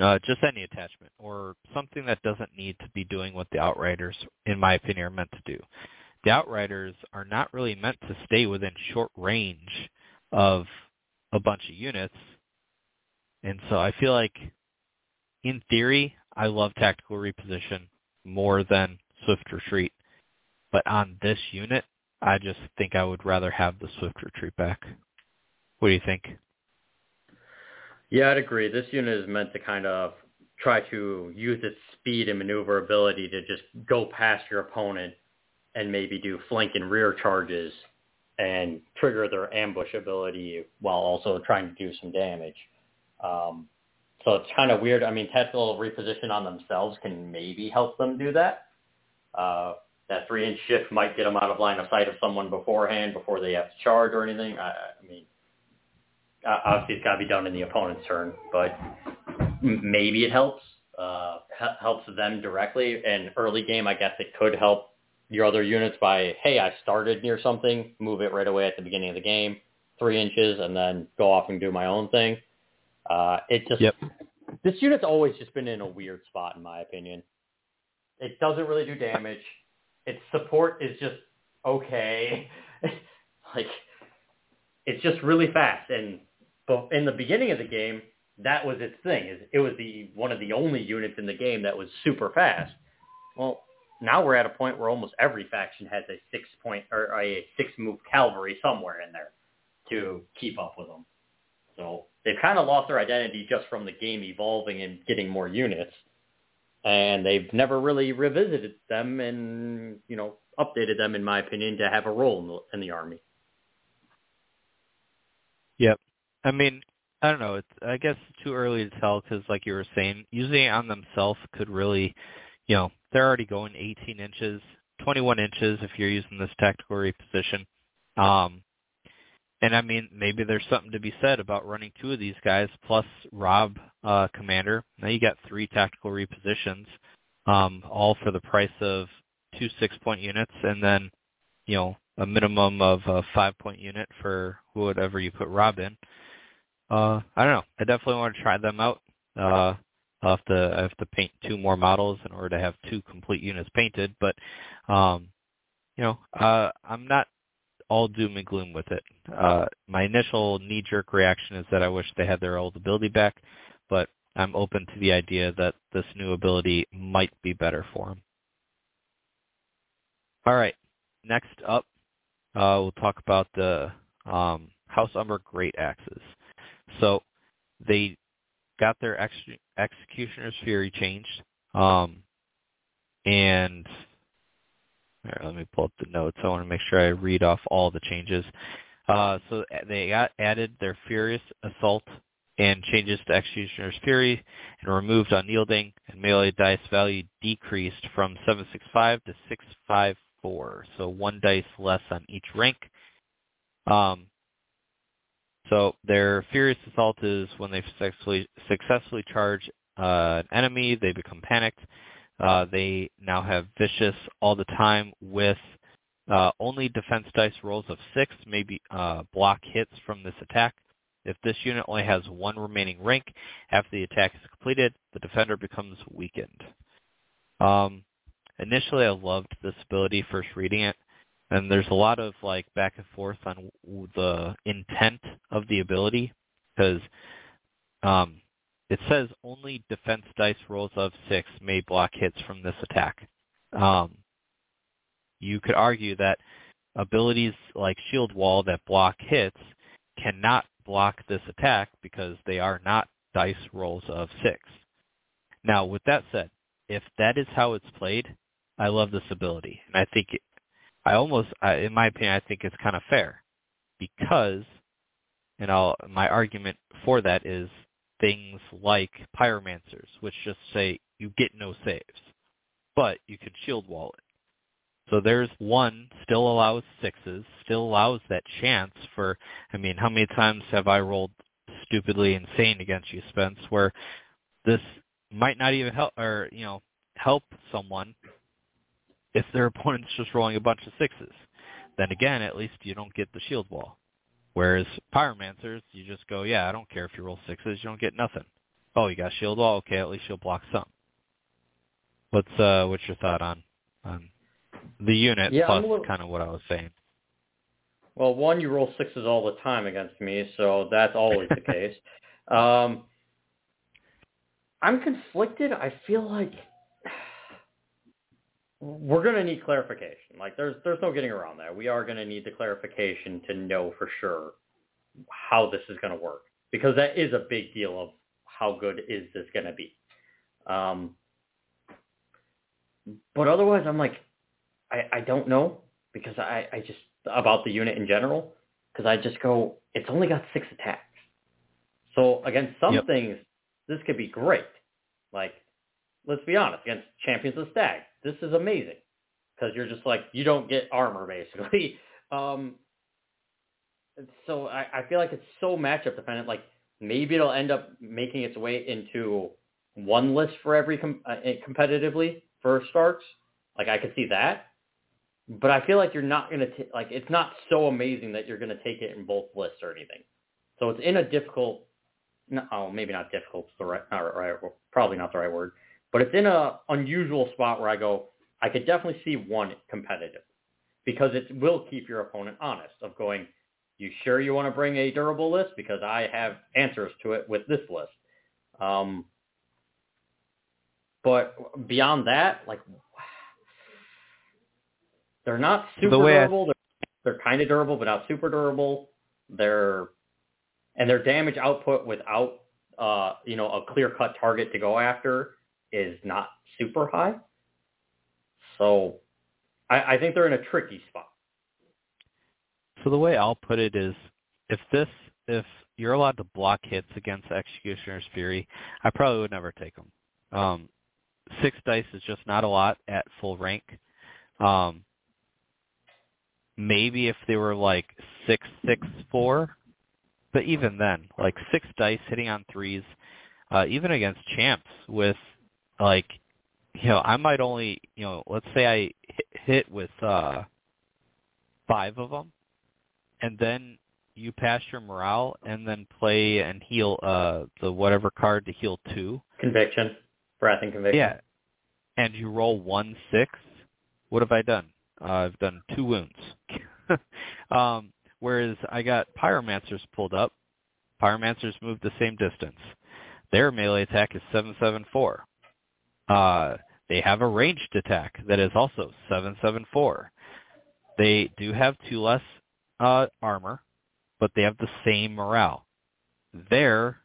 uh, just any attachment, or something that doesn't need to be doing what the Outriders, in my opinion, are meant to do. The Outriders are not really meant to stay within short range of a bunch of units, and so I feel like, in theory, I love tactical reposition more than Swift Retreat, but on this unit, I just think I would rather have the Swift Retreat back. What do you think? Yeah, I'd agree. This unit is meant to kind of try to use its speed and maneuverability to just go past your opponent and maybe do flank and rear charges and trigger their ambush ability while also trying to do some damage. Um, so it's kind of weird. I mean, tactical reposition on themselves can maybe help them do that. Uh, that three inch shift might get them out of line of sight of someone beforehand before they have to charge or anything. I, I mean, obviously it's got to be done in the opponent's turn, but maybe it helps. Uh, helps them directly. And early game, I guess it could help your other units by, hey, I started near something, move it right away at the beginning of the game, three inches, and then go off and do my own thing. Uh, it just, yep. this unit's always just been in a weird spot, in my opinion. It doesn't really do damage its support is just okay. like it's just really fast. And but in the beginning of the game, that was its thing. It was the one of the only units in the game that was super fast. Well, now we're at a point where almost every faction has a six point or a six move cavalry somewhere in there to keep up with them. So they've kind of lost their identity just from the game evolving and getting more units and they've never really revisited them and you know updated them in my opinion to have a role in the, in the army yep i mean i don't know it's i guess it's too early to tell because like you were saying using it on themselves could really you know they're already going 18 inches 21 inches if you're using this tactical reposition um and I mean, maybe there's something to be said about running two of these guys plus Robb uh, Commander. Now you got three tactical repositions, um, all for the price of two six-point units, and then you know a minimum of a five-point unit for whatever you put Robb in. Uh, I don't know. I definitely want to try them out. Uh, I'll have to I have to paint two more models in order to have two complete units painted, but um, you know, uh, I'm not all doom and gloom with it. Uh, my initial knee-jerk reaction is that I wish they had their old ability back, but I'm open to the idea that this new ability might be better for them. All right, next up, uh, we'll talk about the um, House Umber Great Axes. So they got their ex- Executioner's Fury changed, um, and Right, let me pull up the notes. I want to make sure I read off all the changes. Uh, so they got added their Furious Assault and changes to Executioner's Fury and removed Unyielding and melee dice value decreased from 765 to 654. So one dice less on each rank. Um, so their Furious Assault is when they successfully, successfully charge uh, an enemy, they become panicked. Uh, they now have Vicious all the time with uh, only defense dice rolls of 6 maybe uh, block hits from this attack. If this unit only has one remaining rank after the attack is completed, the defender becomes weakened. Um, initially, I loved this ability first reading it, and there's a lot of like back and forth on the intent of the ability because um, it says only defense dice rolls of six may block hits from this attack. Um, you could argue that abilities like Shield Wall that block hits cannot block this attack because they are not dice rolls of six. Now, with that said, if that is how it's played, I love this ability, and I think I almost, in my opinion, I think it's kind of fair because, and I'll, my argument for that is things like pyromancers, which just say you get no saves, but you can shield wall it. So there's one still allows sixes, still allows that chance for. I mean, how many times have I rolled stupidly insane against you, Spence, where this might not even help or you know help someone if their opponent's just rolling a bunch of sixes. Then again, at least you don't get the shield wall. Whereas pyromancers, you just go, yeah, I don't care if you roll sixes, you don't get nothing. Oh, you got shield wall, okay, at least you'll block some. What's uh what's your thought on on the unit Yeah, plus little- kind of what I was saying? Well, one, you roll sixes all the time against me, so that's always the case. Um, I'm conflicted. I feel like we're going to need clarification. Like, there's there's no getting around that. We are going to need the clarification to know for sure how this is going to work because that is a big deal of how good is this going to be. Um, but otherwise, I'm like, I, I don't know because I, I just about the unit in general because I just go, it's only got six attacks. So against some Yep. things, this could be great. Like, let's be honest, against Champions of Stag, this is amazing because you're just like you don't get armor basically. Um, so I, I feel like it's so matchup dependent. Like maybe it'll end up making its way into one list for every com- uh, eh, competitively for Starks. Like I could see that, but I feel like you're not gonna like it's not so amazing that you're gonna take it in both lists or anything. So it's in a difficult, no, oh maybe not difficult, the right, not right, probably not the right word, but it's in a unusual spot where I go, I could definitely see one competitive because it will keep your opponent honest of going, you sure you want to bring a durable list because I have answers to it with this list. Um, but beyond that, like they're not super The way I- durable. They're, they're kind of durable, but not super durable. They're and their damage output without uh, you know a clear cut target to go after is not super high. So I, I think they're in a tricky spot. So the way I'll put it is, if this, if you're allowed to block hits against Executioner's Fury, I probably would never take them. Um, six dice is just not a lot at full rank. Um, maybe if they were like six, six, four, but even then, like six dice hitting on threes, uh, even against champs with like, you know, I might only, you know, let's say I hit, hit with uh, five of them and then you pass your morale and then play and heal uh the whatever card to heal two. Conviction, breath and conviction. Yeah. And you roll one six. What have I done? Uh, I've done two wounds. um, whereas I got pyromancers pulled up. Pyromancers move the same distance. Their melee attack is seven seven four. Uh, they have a ranged attack that is also seven seven four. They do have two less uh, armor, but they have the same morale. Their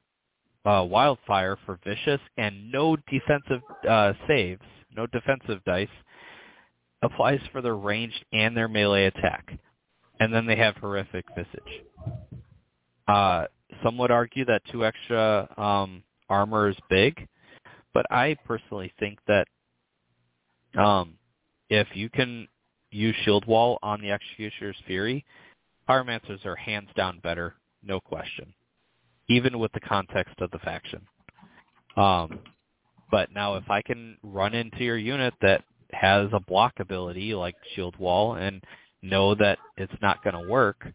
uh, wildfire for vicious and no defensive uh, saves, no defensive dice, applies for their ranged and their melee attack. And then they have horrific visage. Uh, some would argue that two extra um, armor is big, but I personally think that um, if you can use Shield Wall on the Executioner's Fury, Pyromancers are hands down better, no question, even with the context of the faction. Um, but now if I can run into your unit that has a block ability like Shield Wall and know that it's not going to work,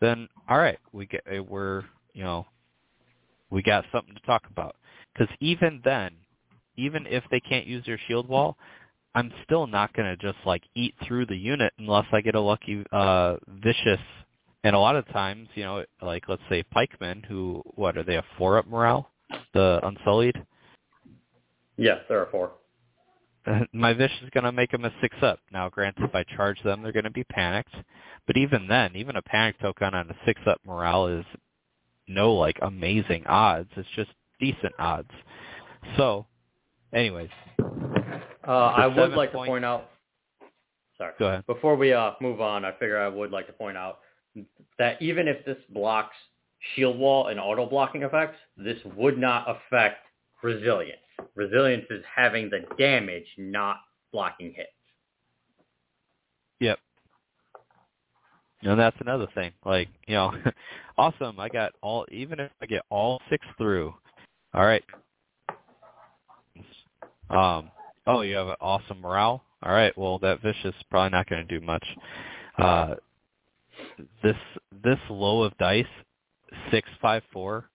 then all right, we get we're you know we got something to talk about. Because even then, even if they can't use their shield wall, I'm still not going to just like eat through the unit unless I get a lucky uh vicious. And a lot of times, you know, like let's say pikemen, who what are they a four up morale, the unsullied. Yes, there are four. My Vish is going to make them a six up. Now, granted, if I charge them, they're going to be panicked. But even then, even a panic token on a six up morale is no like amazing odds. It's just decent odds. So, anyways, uh, I would like point... to point out. Sorry. Go ahead. Before we uh, move on, I figure I would like to point out that even if this blocks shield wall and auto blocking effects, this would not affect resilience. Resilience is having the damage, not blocking hits. Yep. And that's another thing. Like, you know, awesome. I got all, even if I get all six through. All right. Um, oh, you have an awesome morale. All right. Well, that vicious probably not going to do much. Uh, this this low of dice, six five four,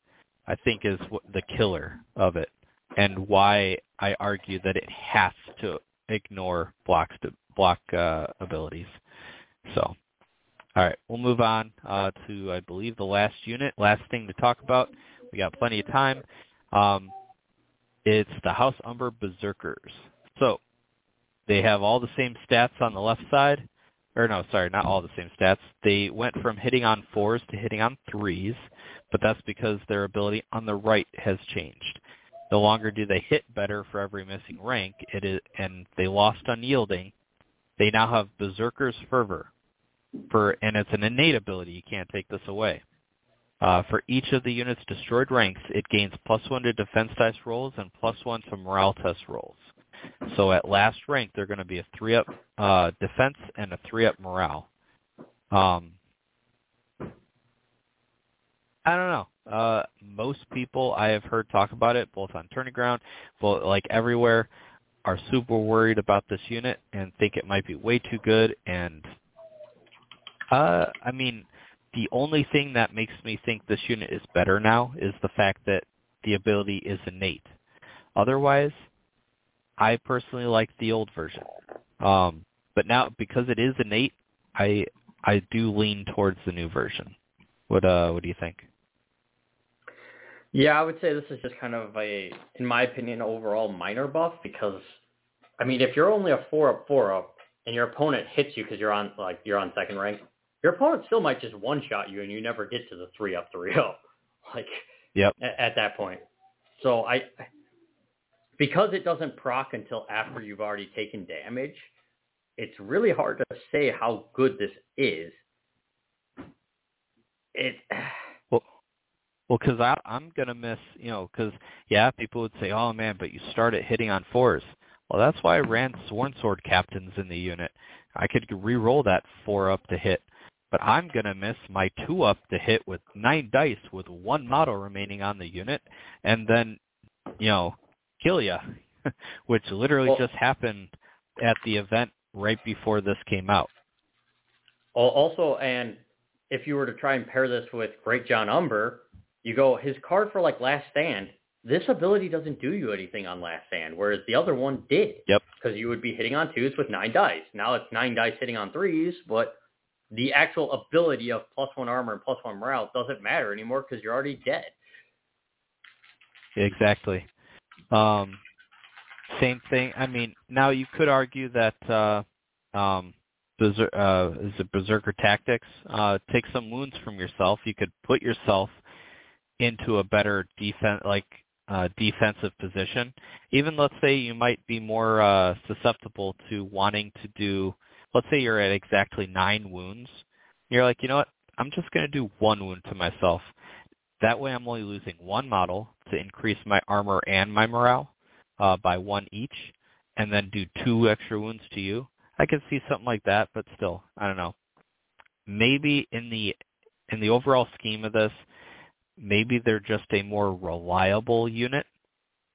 I think is the killer of it, and why I argue that it has to ignore block block uh, abilities. So all right, we'll move on uh, to, I believe, the last unit. Last thing to talk about. We got plenty of time. Um, it's the House Umber Berserkers. So they have all the same stats on the left side. Or no, sorry, not all the same stats. They went from hitting on fours to hitting on threes, but that's because their ability on the right has changed. No longer do they hit better for every missing rank, it is, and they lost unyielding. They now have Berserker's Fervor, for and it's an innate ability. You can't take this away. Uh, for each of the unit's destroyed ranks, it gains plus one to defense dice rolls and plus one to morale test rolls. So at last rank, they're going to be a three up uh, defense and a three up morale. Um, I don't know. Uh, most people I have heard talk about it, both on Tourney Ground, both like everywhere, are super worried about this unit and think it might be way too good and uh, I mean, the only thing that makes me think this unit is better now is the fact that the ability is innate. Otherwise, I personally like the old version. Um, but now because it is innate, I I do lean towards the new version. What uh what do you think? Yeah, I would say this is just kind of a, in my opinion, overall minor buff because, I mean, if you're only a four up, four up, and your opponent hits you because you're on like you're on second rank, your opponent still might just one shot you and you never get to the three up three up like yep. at, at that point. So i because it doesn't proc until after you've already taken damage it's really hard to say how good this is. It well well because i'm going to miss you know because yeah people would say oh man but you started hitting on fours. Well that's why i ran sworn sword captains in the unit. I could re-roll that four up to hit but I'm going to miss my two up to hit with nine dice with one model remaining on the unit, and then, you know, kill ya, which literally well, just happened at the event right before this came out. Also, and if you were to try and pair this with Greatjon Umber, you go his card for like Last Stand. This ability doesn't do you anything on Last Stand, whereas the other one did. Yep. Because you would be hitting on twos with nine dice. Now it's nine dice hitting on threes, but the actual ability of plus one armor and plus one morale doesn't matter anymore because you're already dead. Exactly. Um, same thing. I mean, now you could argue that uh, um, Berser- uh, is it Berserker Tactics? Uh, take some wounds from yourself. You could put yourself into a better defense, like uh, defensive position. Even let's say you might be more uh, susceptible to wanting to do, let's say you're at exactly nine wounds. You're like, you know what? I'm just going to do one wound to myself. That way I'm only losing one model to increase my armor and my morale uh, by one each, and then do two extra wounds to you. I could see something like that, but still, I don't know. Maybe in the in the overall scheme of this, maybe they're just a more reliable unit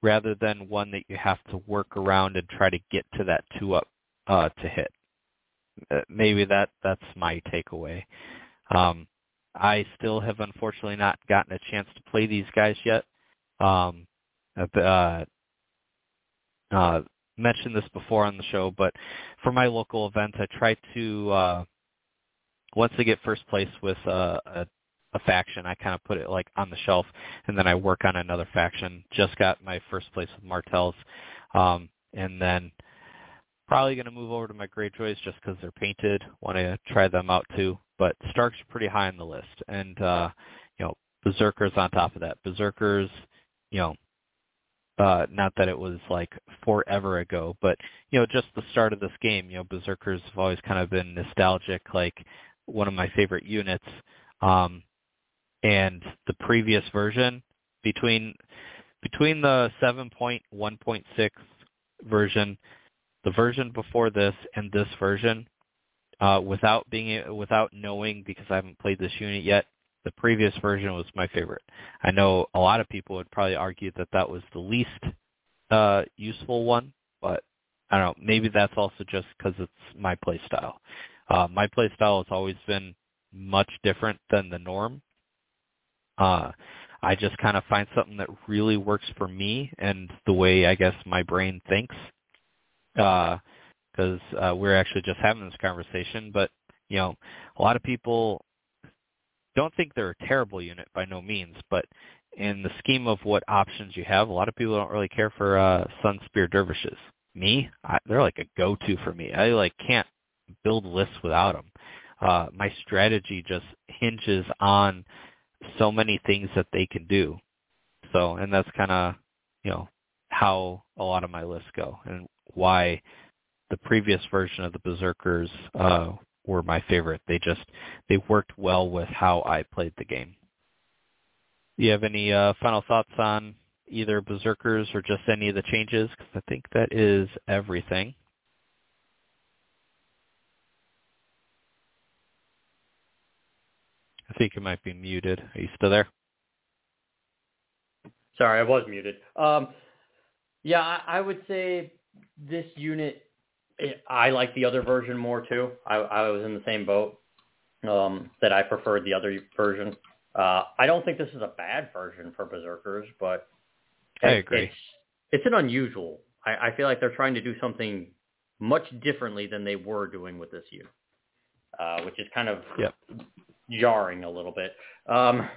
rather than one that you have to work around and try to get to that two up uh, to hit. Uh, maybe that that's my takeaway. Um, I still have unfortunately not gotten a chance to play these guys yet. Um, uh, uh, mentioned this before on the show, but for my local events, I try to uh, once I get first place with uh, a, a faction, I kind of put it like on the shelf, and then I work on another faction. Just got my first place with Martells, um, and then probably going to move over to my Greyjoys just because they're painted. Want to try them out too, but Stark's pretty high on the list, and uh, you know Berserkers on top of that. Berserkers, you know, uh, not that it was like forever ago, but you know, just the start of this game. You know, Berserkers have always kind of been nostalgic, like one of my favorite units. Um, and the previous version between between the 7.1.6 version, the version before this, and this version, uh, without being without knowing because I haven't played this unit yet, the previous version was my favorite. I know a lot of people would probably argue that that was the least uh, useful one, but I don't know. Maybe that's also just because it's my play style. Uh, my play style has always been much different than the norm. Uh, I just kind of find something that really works for me and the way I guess my brain thinks. Because uh, uh, we're actually just having this conversation, but you know, a lot of people don't think they're a terrible unit by no means, but in the scheme of what options you have, a lot of people don't really care for uh, Sunspear Dervishes. Me, I, they're like a go-to for me. I like can't build lists without them. Uh, my strategy just hinges on so many things that they can do. So, and that's kind of, you know, how a lot of my lists go and why the previous version of the Berserkers uh, were my favorite. They just they worked well with how I played the game. Do you have any uh, final thoughts on either Berserkers or just any of the changes? Because I think that is everything. I think you might be muted. Are you still there? Sorry, I was muted. Um, yeah, I, I would say this unit I like the other version more too. I, I was in the same boat um, that I preferred the other version. Uh, I don't think this is a bad version for Berserkers, but I agree. It's, it's an unusual. I, I feel like they're trying to do something much differently than they were doing with this unit, uh, which is kind of yep. jarring a little bit. Um,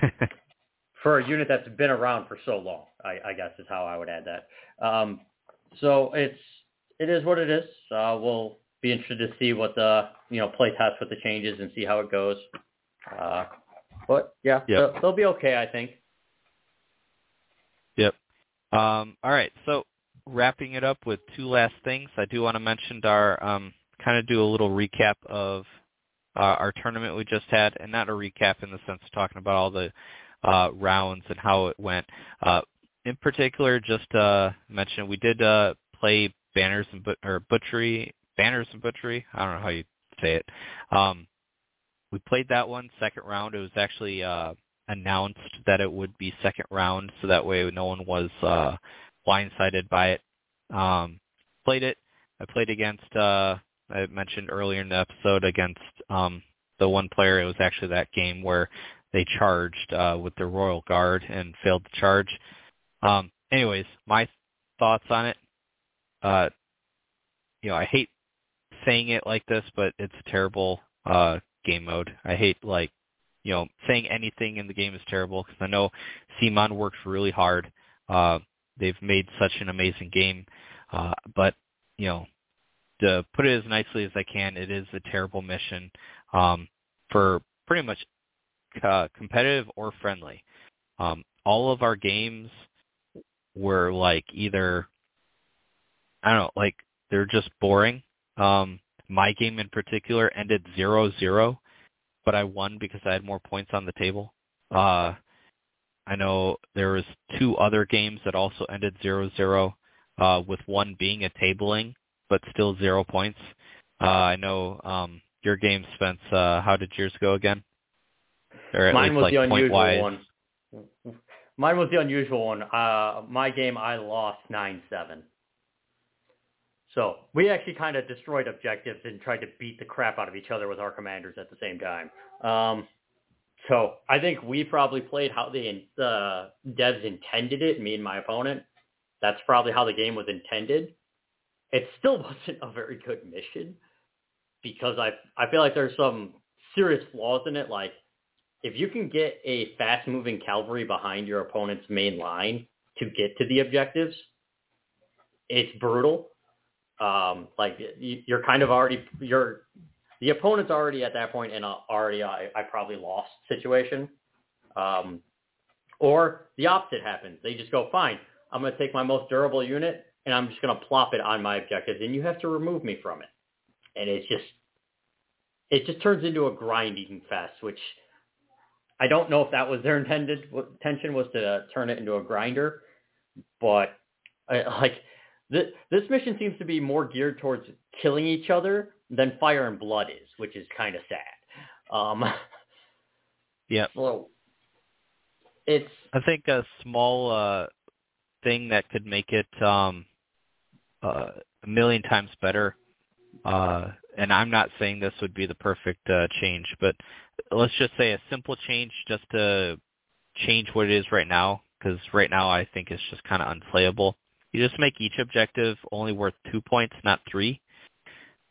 for a unit that's been around for so long, I, I guess is how I would add that. Um, so it's it is what it is. Uh, we'll be interested to see what the you know play test with the changes and see how it goes. Uh, but yeah, yep. they'll, they'll be okay, I think. Yep. Um, all right. So wrapping it up with two last things, I do want to mention our um, kind of do a little recap of uh, our tournament we just had, and not a recap in the sense of talking about all the uh, rounds and how it went. Uh, in particular, just uh, mention we did uh, play banners and but or butchery banners and butchery. I don't know how you say it. Um, we played that one second round. It was actually uh, announced that it would be second round, so that way no one was uh, blindsided by it. Um, played it. I played against. Uh, I mentioned earlier in the episode against um, the one player. It was actually that game where they charged uh, with the Royal Guard and failed to charge. Um, anyways, my thoughts on it uh, you know, I hate saying it like this, but it's a terrible uh, game mode. I hate like, you know, saying anything in the game is terrible because I know CMON works really hard. Uh, they've made such an amazing game, uh, but you know, to put it as nicely as I can, it is a terrible mission um, for pretty much uh, competitive or friendly. Um, all of our games were like either I don't know, like they're just boring. Um my game in particular ended zero zero, but I won because I had more points on the table. Uh I know there was two other games that also ended zero zero, uh, with one being a tabling, but still zero points. Uh, I know um, your game, Spence. Uh, how did yours go again? Or at Mine least, was like, the unusual one. Mine was the unusual one. Uh, my game, I lost nine seven. So we actually kind of destroyed objectives and tried to beat the crap out of each other with our commanders at the same time. Um, so I think we probably played how the devs intended it, me and my opponent. That's probably how the game was intended. It still wasn't a very good mission because I I feel like there's some serious flaws in it. Like if you can get a fast moving cavalry behind your opponent's main line to get to the objectives, it's brutal. Um, like you're kind of already you're the opponent's already at that point in a already I, I probably lost situation. Um, or the opposite happens. They just go, fine, I'm going to take my most durable unit and I'm just going to plop it on my objectives and you have to remove me from it. And it's just, it just turns into a grinding fest, which I don't know if that was their intended intention was to turn it into a grinder, but I, like this, this mission seems to be more geared towards killing each other than Fire and Blood is, which is kind of sad. Um, yeah. So it's. I think a small uh, thing that could make it um, uh, a million times better. Uh, and I'm not saying this would be the perfect uh, change, but let's just say a simple change just to change what it is right now, because right now I think it's just kind of unplayable. You just make each objective only worth two points, not three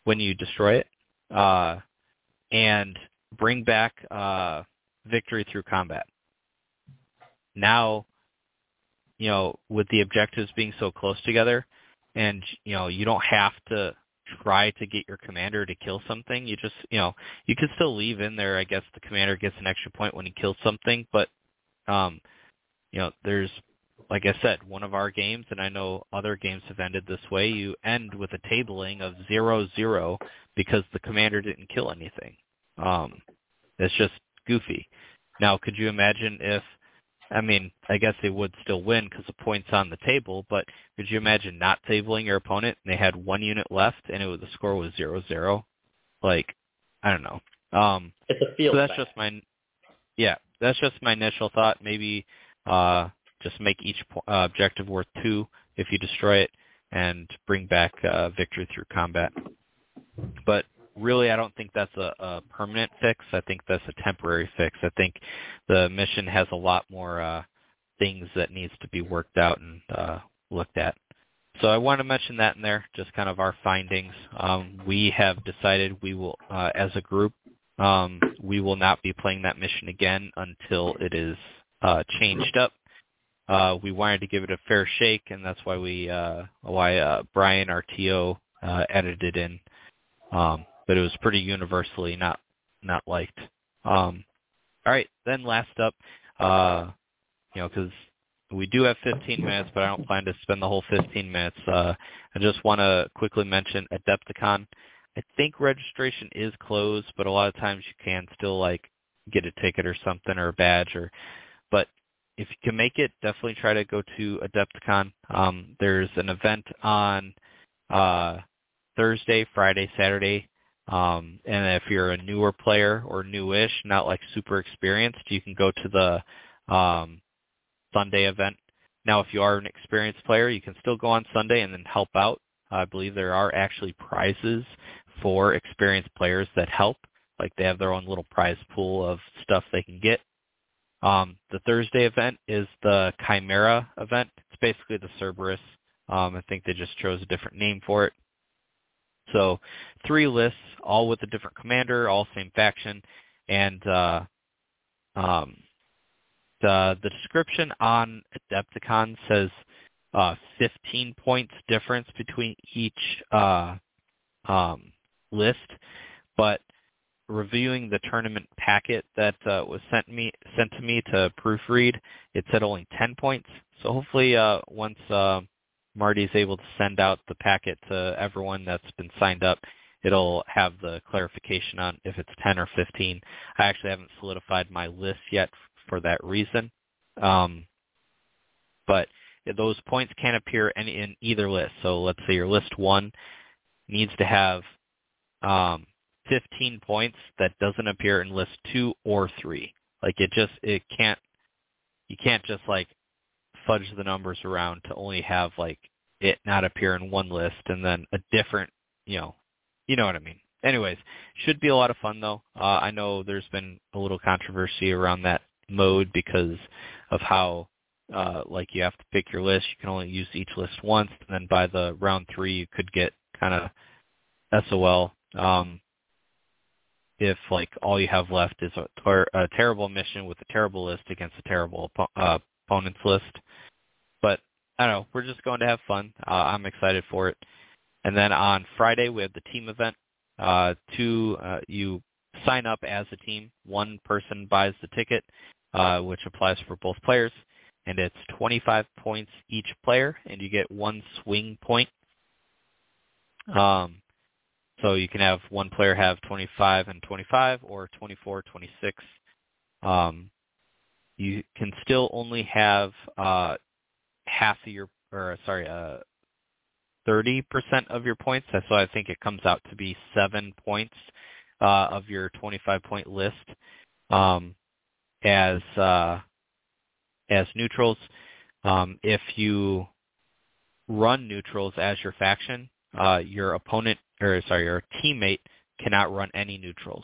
when you destroy it, uh, and bring back uh, victory through combat. Now, you know, with the objectives being so close together, and you know, you don't have to try to get your commander to kill something. You just, you know, you can still leave in there. I guess the commander gets an extra point when he kills something, but um, you know, there's like I said, one of our games, and I know other games have ended this way, you end with a tabling of zero zero because the commander didn't kill anything. Um, it's just goofy. Now, could you imagine if, I mean, I guess they would still win because the point's on the table, but could you imagine not tabling your opponent and they had one unit left and it was, the score was zero zero? Like, I don't know. Um, it's a field. So that's just my, yeah, that's just my initial thought. Maybe uh, just make each uh, objective worth two if you destroy it, and bring back uh, victory through combat. But really, I don't think that's a, a permanent fix. I think that's a temporary fix. I think the mission has a lot more uh, things that needs to be worked out and uh, looked at. So I want to mention that in there, just kind of our findings. Um, we have decided we will, uh, as a group, um, we will not be playing that mission again until it is uh, changed up uh, we wanted to give it a fair shake, and that's why we uh, why uh, Brian RTO uh, edited in. Um, but it was pretty universally not not liked. Um, all right, then last up, uh, you know, because we do have 15 minutes, but I don't plan to spend the whole 15 minutes. Uh, I just want to quickly mention Adepticon. I think registration is closed, but a lot of times you can still like get a ticket or something or a badge or but if you can make it, definitely try to go to Adepticon. Um, there's an event on uh, Thursday, Friday, Saturday. Um, and if you're a newer player or newish, not like super experienced, you can go to the um, Sunday event. Now, if you are an experienced player, you can still go on Sunday and then help out. I believe there are actually prizes for experienced players that help. Like they have their own little prize pool of stuff they can get. Um, the Thursday event is the Chimera event. It's basically the Cerberus. Um, I think they just chose a different name for it. So three lists, all with a different commander, all same faction, and uh, um, the the description on Adepticon says uh, 15 points difference between each uh, um, list, but reviewing the tournament packet that uh, was sent me sent to me to proofread, it said only 10 points. So hopefully, uh, once uh, Marty's able to send out the packet to everyone that's been signed up, it'll have the clarification on if it's 10 or 15. I actually haven't solidified my list yet for that reason. Um, but those points can appear in, in either list. So let's say your list one needs to have um, 15 points that doesn't appear in list two or three. Like it just it can't you can't just like fudge the numbers around to only have like it not appear in one list and then a different you know you know what I mean. Anyways, should be a lot of fun though. Uh, I know there's been a little controversy around that mode because of how uh, like you have to pick your list. You can only use each list once, and then by the round three, you could get kind of SOL. Um, if like all you have left is a, ter- a terrible mission with a terrible list against a terrible uh, opponent's list. But I don't know. We're just going to have fun. Uh, I'm excited for it. And then on Friday we have the team event. Uh, two, uh, you sign up as a team. One person buys the ticket, uh, which applies for both players, and it's 25 points each player, and you get one swing point. Um, so you can have one player have 25 and 25 or 24, 26. Um, you can still only have uh, half of your, or sorry, uh, 30% of your points. So I think it comes out to be seven points uh, of your 25-point list um, as uh, as neutrals. Um, if you run neutrals as your faction, uh, your opponent or sorry, your teammate cannot run any neutrals.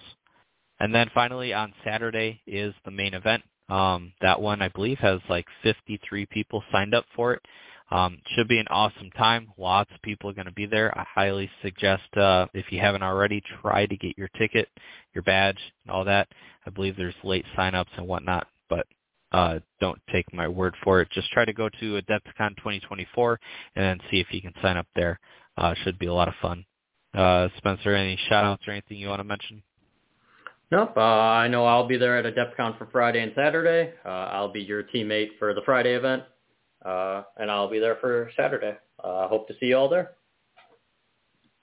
And then finally on Saturday is the main event. Um, that one I believe has like 53 people signed up for it. Um, should be an awesome time. Lots of people are going to be there. I highly suggest uh, if you haven't already, try to get your ticket, your badge, and all that. I believe there's late signups and whatnot, but uh, don't take my word for it. Just try to go to AdeptiCon 2024 and see if you can sign up there. Uh, should be a lot of fun. Uh, Spencer, any shout-outs or anything you want to mention? Nope. Uh, I know I'll be there at AdeptiCon for Friday and Saturday. Uh, I'll be your teammate for the Friday event, uh, and I'll be there for Saturday. Uh, hope to see you all there.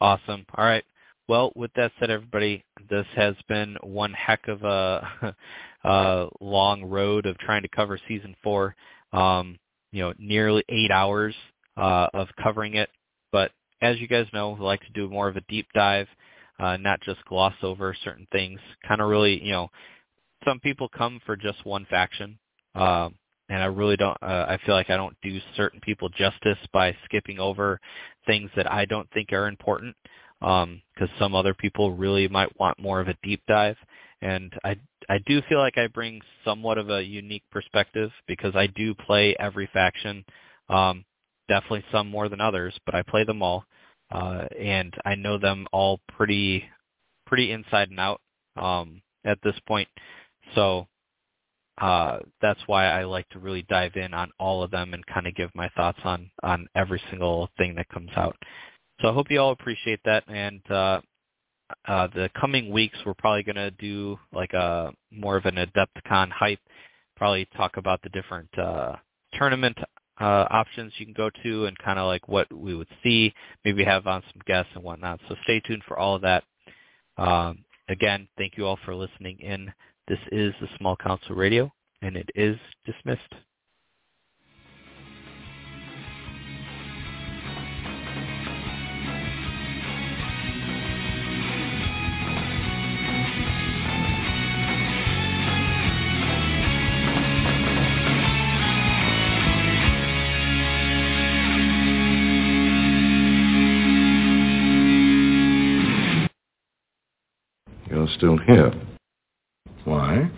Awesome. All right. Well, with that said, everybody, this has been one heck of a, a long road of trying to cover season four. Um, you know, nearly eight hours uh, of covering it, but as you guys know, we like to do more of a deep dive, uh, not just gloss over certain things. Kind of really, you know, some people come for just one faction, uh, and I really don't. Uh, I feel like I don't do certain people justice by skipping over things that I don't think are important, because um, some other people really might want more of a deep dive. And I I do feel like I bring somewhat of a unique perspective because I do play every faction. Um, definitely some more than others, but I play them all, uh, and I know them all pretty pretty inside and out um, at this point. So uh, that's why I like to really dive in on all of them and kind of give my thoughts on on every single thing that comes out. So I hope you all appreciate that, and uh, uh, the coming weeks we're probably going to do like a more of an AdeptiCon hype, probably talk about the different uh, tournament uh, options you can go to and kind of like what we would see, maybe have on some guests and whatnot. So stay tuned for all of that. Um, again, thank you all for listening in. This is the Small Council Radio, and it is dismissed. Still here. Why?